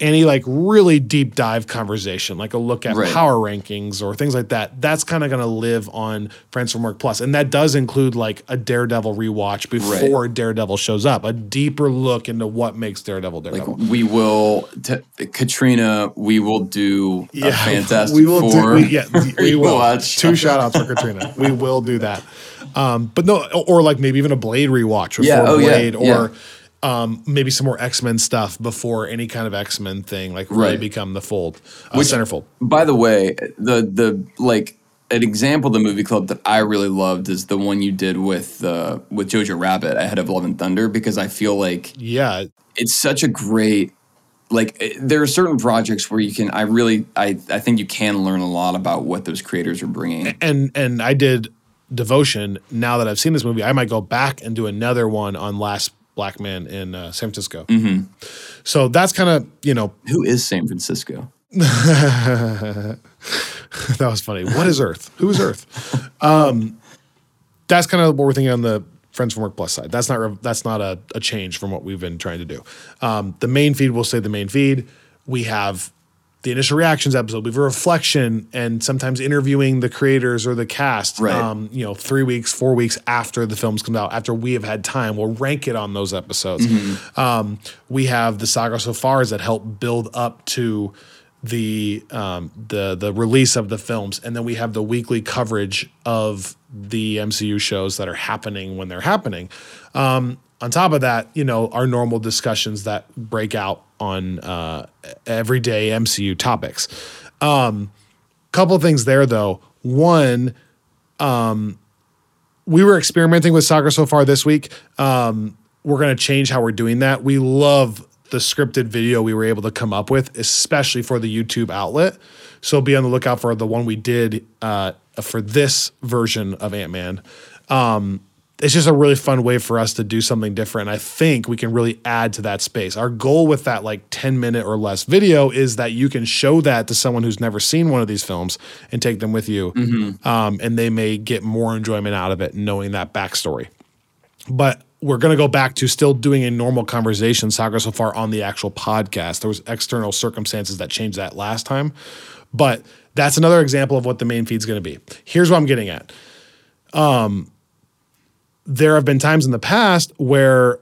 any like really deep dive conversation, like a look at Right. power rankings or things like that, that's kind of going to live on Friends from Work Plus. And that does include like a Daredevil rewatch before Daredevil shows up, a deeper look into what makes Daredevil Daredevil. We will, t- Katrina. We will do a *laughs* Fantastic *laughs* we will Four. Do, we, yeah, we will. Two shout outs for Katrina. *laughs* We will do that. Um, but no, or like maybe even a Blade rewatch before Yeah, oh, yeah, Blade, or yeah. Um, maybe some more X Men stuff before any kind of X Men thing like really Right. become the fold, uh, Which- centerfold. By the way, the the like an example of the movie club that I really loved is the one you did with uh, with Jojo Rabbit ahead of Love and Thunder because I feel like Yeah, it's such a great like eh, there are certain projects where you can I really I I think you can learn a lot about what those creators are bringing. and and I did Devotion. Now that I've seen this movie, I might go back and do another one on Last Black Man in uh, San Francisco. Mm-hmm. So that's kind of you know Who is San Francisco? *laughs* that was funny. What is Earth? Who is Earth? Um, that's kind of what we're thinking on the Friends from Work Plus side. That's not that's not a, a change from what we've been trying to do. Um, the main feed will stay the main feed. We have the initial reactions episode. We have a reflection and sometimes interviewing the creators or the cast. Right. Um, you know, three weeks, four weeks after the films come out, after we have had time, we'll rank it on those episodes. Um, we have the saga so far that help build up to the um, the the release of the films, and then we have the weekly coverage of the MCU shows that are happening when they're happening. Um, on top of that, you know, our normal discussions that break out on uh, everyday MCU topics. Um, couple things there though. One, um, we were experimenting with saga so far this week. Um, we're going to change how we're doing that. We love the scripted video we were able to come up with, especially for the YouTube outlet. So be on the lookout for the one we did uh, for this version of Ant Man. Um, it's just a really fun way for us to do something different. I think we can really add to that space. Our goal with that like 10 minute or less video is that you can show that to someone who's never seen one of these films and take them with you. Um, and they may get more enjoyment out of it knowing that backstory. But we're going to go back to still doing a normal conversation saga so far on the actual podcast. There was external circumstances that changed that last time. But that's another example of what the main feed's going to be. Here's what I'm getting at there have been times in the past where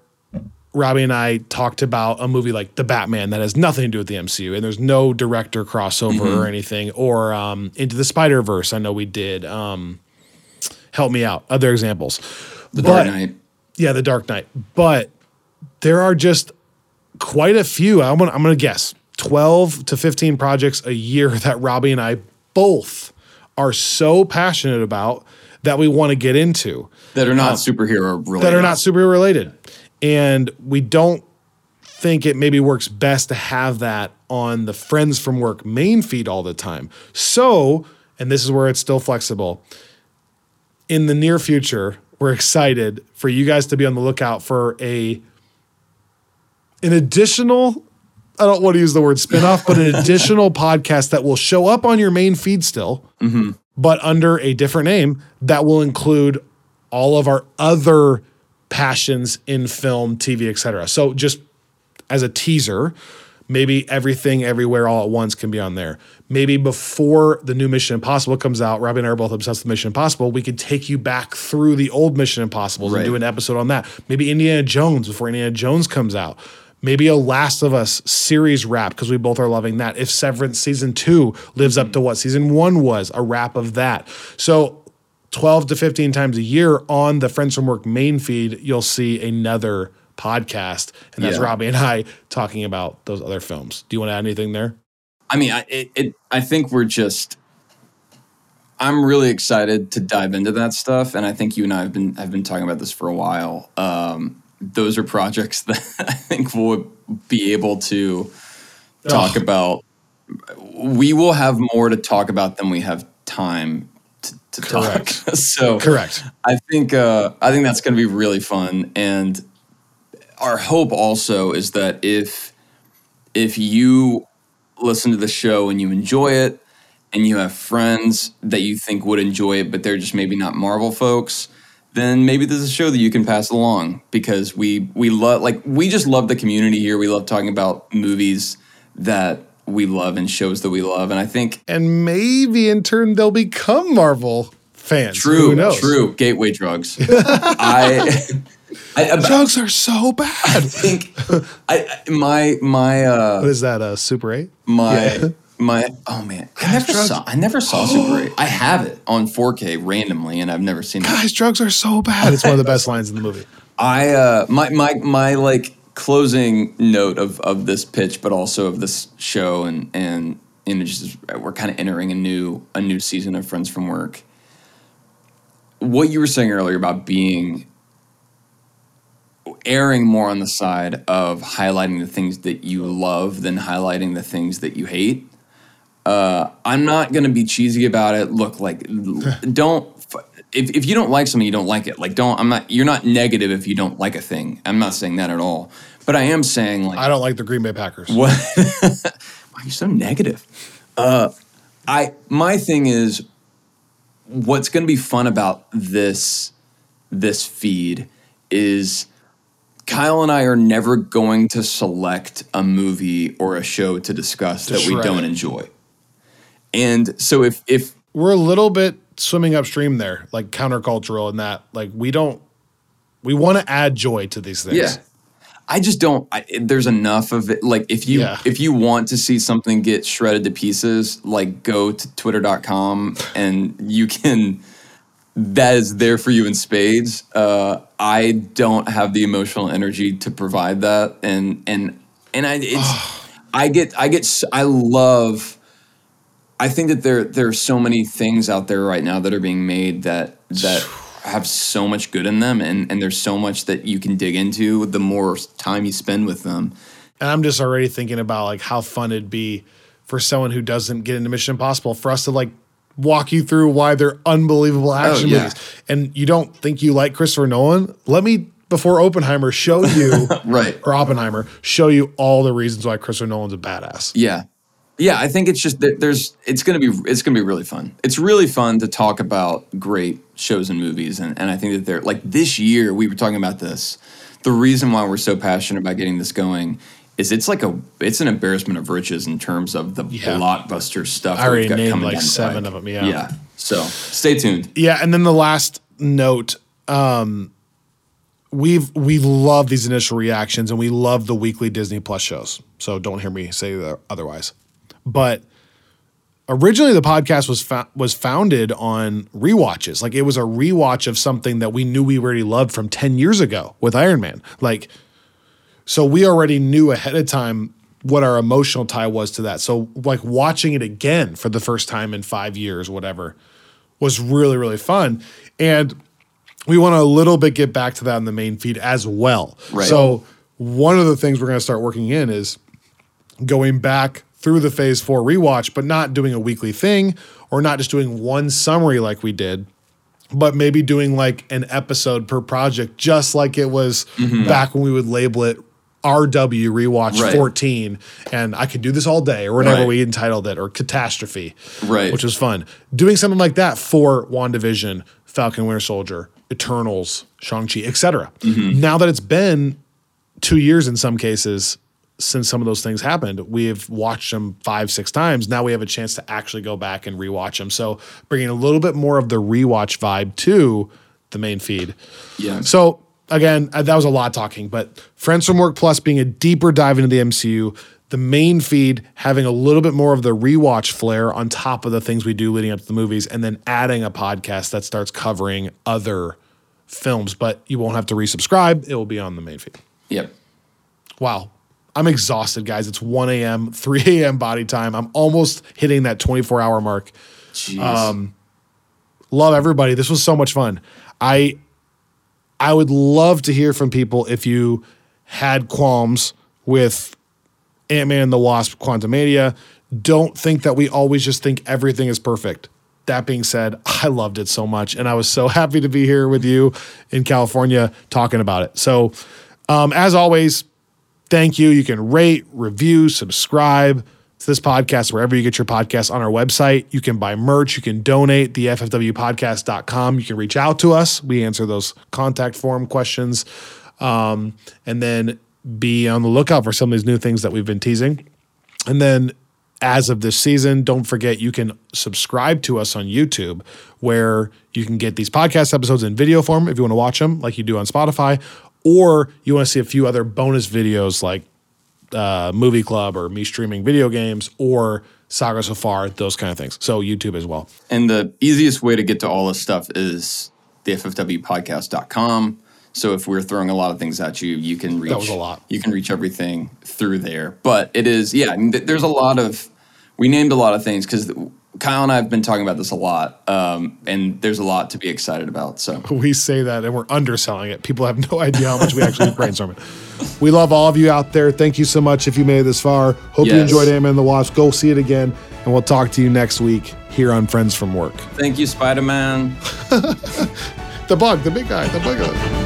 Robbie and I talked about a movie like The Batman that has nothing to do with the MCU, and there's no director crossover Mm-hmm. or anything, or um, Into the Spider Verse. I know we did. Um, help me out. Other examples. The But- Dark Knight. Yeah, The Dark Knight. But there are just quite a few. I'm gonna, I'm gonna guess 12 to 15 projects a year *laughs* that Robbie and I both are so passionate about that we want to get into That are not superhero related. Um, that are not superhero related. And we don't think it maybe works best to have that on the Friends from Work main feed all the time. So, and this is where it's still flexible. In the near future, we're excited for you guys to be on the lookout for a an additional I don't want to use the word spinoff, but an *laughs* additional podcast that will show up on your main feed still, but under a different name that will include all of our other passions in film, TV, etc. So just as a teaser, maybe everything everywhere all at once can be on there. Maybe before the new Mission Impossible comes out, Robbie and I are both obsessed with Mission Impossible. We could take you back through the old Mission Impossibles Right. and do an episode on that. Maybe Indiana Jones before Indiana Jones comes out. Maybe a Last of Us series wrap because we both are loving that. If Severance season two lives up to what season one was, a wrap of that. So 12 to 15 times a year on the Friends from Work main feed, you'll see another podcast. And that's Yeah. Robbie and I talking about those other films. Do you want to add anything there? I mean, I, it, it, I think we're just. I'm really excited to dive into that stuff, and I think you and I have been have been talking about this for a while. Um, those are projects *laughs* that I think we'll be able to talk about. We will have more to talk about than we have time to, to talk. Correct. *laughs* so Correct. I think uh, I think that's going to be really fun, and our hope also is that if if you listen to the show and you enjoy it, and you have friends that you think would enjoy it, but they're just maybe not Marvel folks, then maybe this is a show that you can pass along because we we love like we just love the community here. We love talking about movies that we love and shows that we love, and I think And maybe in turn they'll become Marvel fans. true, Who knows? true gateway drugs. *laughs* I. I, I Drugs are so bad. I think I, my my uh what is that? A Super 8? my Yeah. my oh man I never drugs- saw I never saw *gasps* Super 8. I have it on 4K randomly and I've never seen it. Guys, drugs are so bad. It's one of the best *laughs* lines in the movie. I uh my my my like closing note of of this pitch but also of this show and and you know just we're kind of entering a new a new season of Friends from Work. What you were saying earlier about being erring more on the side of highlighting the things that you love than highlighting the things that you hate. Uh, I'm not gonna be cheesy about it. Look, like, *laughs* don't. If, if you don't like something, you don't like it. Like, don't. I'm not. You're not negative if you don't like a thing. I'm not saying that at all. But I am saying like, I don't like the Green Bay Packers. what? *laughs* Why are you so negative? Uh, I my thing is, what's going to be fun about this this feed is Kyle and I are never going to select a movie or a show to discuss that we don't it. enjoy. And so if if We're a little bit swimming upstream there, like countercultural in that, like we don't, we want to add joy to these things. Yeah. I just don't. I, there's enough of it. Like if you Yeah. if you want to see something get shredded to pieces, like go to twitter.com and you can. That is there for you in spades. Uh, I don't have the emotional energy to provide that, and and and I it's I get I get I love. I think that there there are so many things out there right now that are being made that that *sighs* have so much good in them, and and there's so much that you can dig into the more time you spend with them. And I'm just already thinking about like how fun it'd be for someone who doesn't get into Mission Impossible for us to like walk you through why they're unbelievable oh, action Oh, yeah. movies. And you don't think you like Christopher Nolan? Let me before Oppenheimer show you *laughs* Right. or Oppenheimer show you all the reasons why Christopher Nolan's a badass. Yeah. Yeah, I think it's just there's it's gonna be it's gonna be really fun. It's really fun to talk about great shows and movies, and, and I think that they're like this year we were talking about this. The reason why we're so passionate about getting this going is it's like a it's an embarrassment of riches in terms of the Yeah. blockbuster stuff. I already got named coming like seven of 'em, yeah. yeah. So stay tuned. Yeah, and then the last note, um, we've we love these initial reactions and we love the weekly Disney Plus shows. So don't hear me say otherwise. But originally the podcast was fo- was founded on rewatches. Like it was a rewatch of something that we knew we already loved from 10 years ago with Iron Man. Like so we already knew ahead of time what our emotional tie was to that. So like watching it again for the first time in 5 years whatever was really really fun. And we want to a little bit get back to that in the main feed as well. Right. So one of the things we're going to start working in is going back through the phase four rewatch, but not doing a weekly thing or not just doing one summary like we did, but maybe doing like an episode per project, just like it was back when we would label it RW rewatch Right. 14. And I could do this all day or whatever Right. we entitled it or catastrophe, Right. which was fun. Doing something like that for WandaVision, Falcon Winter Soldier, Eternals, Shang-Chi, etc. Mm-hmm. Now that it's been two years in some cases since some of those things happened. We've watched them five, six times. Now we have a chance to actually go back and rewatch them. So bringing a little bit more of the rewatch vibe to the main feed. Yeah. So again, uh, that was a lot talking, but Friends from Work Plus being a deeper dive into the MCU. The main feed having a little bit more of the rewatch flair on top of the things we do leading up to the movies, and then adding a podcast that starts covering other films. But you won't have to resubscribe; it will be on the main feed. Yep. Wow. I'm exhausted, guys. It's 1 a.m., 3 a.m. body time. I'm almost hitting that 24 hour mark. Jeez. Um, Love everybody. This was so much fun. I I would love to hear from people if you had qualms with Ant-Man and the Wasp Quantumania. Don't think that we always just think everything is perfect. That being said, *laughs* I loved it so much and I was so *laughs* happy to be here with you in California talking about it. So, um, as always, thank you. You can rate, review, subscribe to this podcast wherever you get your podcasts on our website. You can buy merch, you can donate, the ffwpodcast.com. You can reach out to us. We answer those contact form questions. Um, and then be on the lookout for some of these new things that we've been teasing. And then as of this season, don't forget you can subscribe to us on YouTube where you can get these podcast episodes in video form if you want to watch them like you do on Spotify, or you want to see a few other bonus videos like uh, Movie Club or me streaming video games or Saga So Far, those kind of things. So YouTube as well. And the easiest way to get to all this stuff is the ffwpodcast.com. So if we're throwing a lot of things at you, you can reach that was a lot. You can reach everything through there. But it is, yeah, I mean, th- there's a lot of we named a lot of things because Kyle and I have been talking about this a lot, um, and there's a lot to be excited about. So *laughs* We say that and we're underselling it. People have no *laughs* idea how much we actually brainstorm it. We love all of you out there. Thank you so much if you made it this far. Hope you enjoyed Ant-Man and the Wasp. Go see it again, and we'll talk to you next week here on Friends from Work. thank you, Spider Man. *laughs* The bug, the big guy, the bug guy.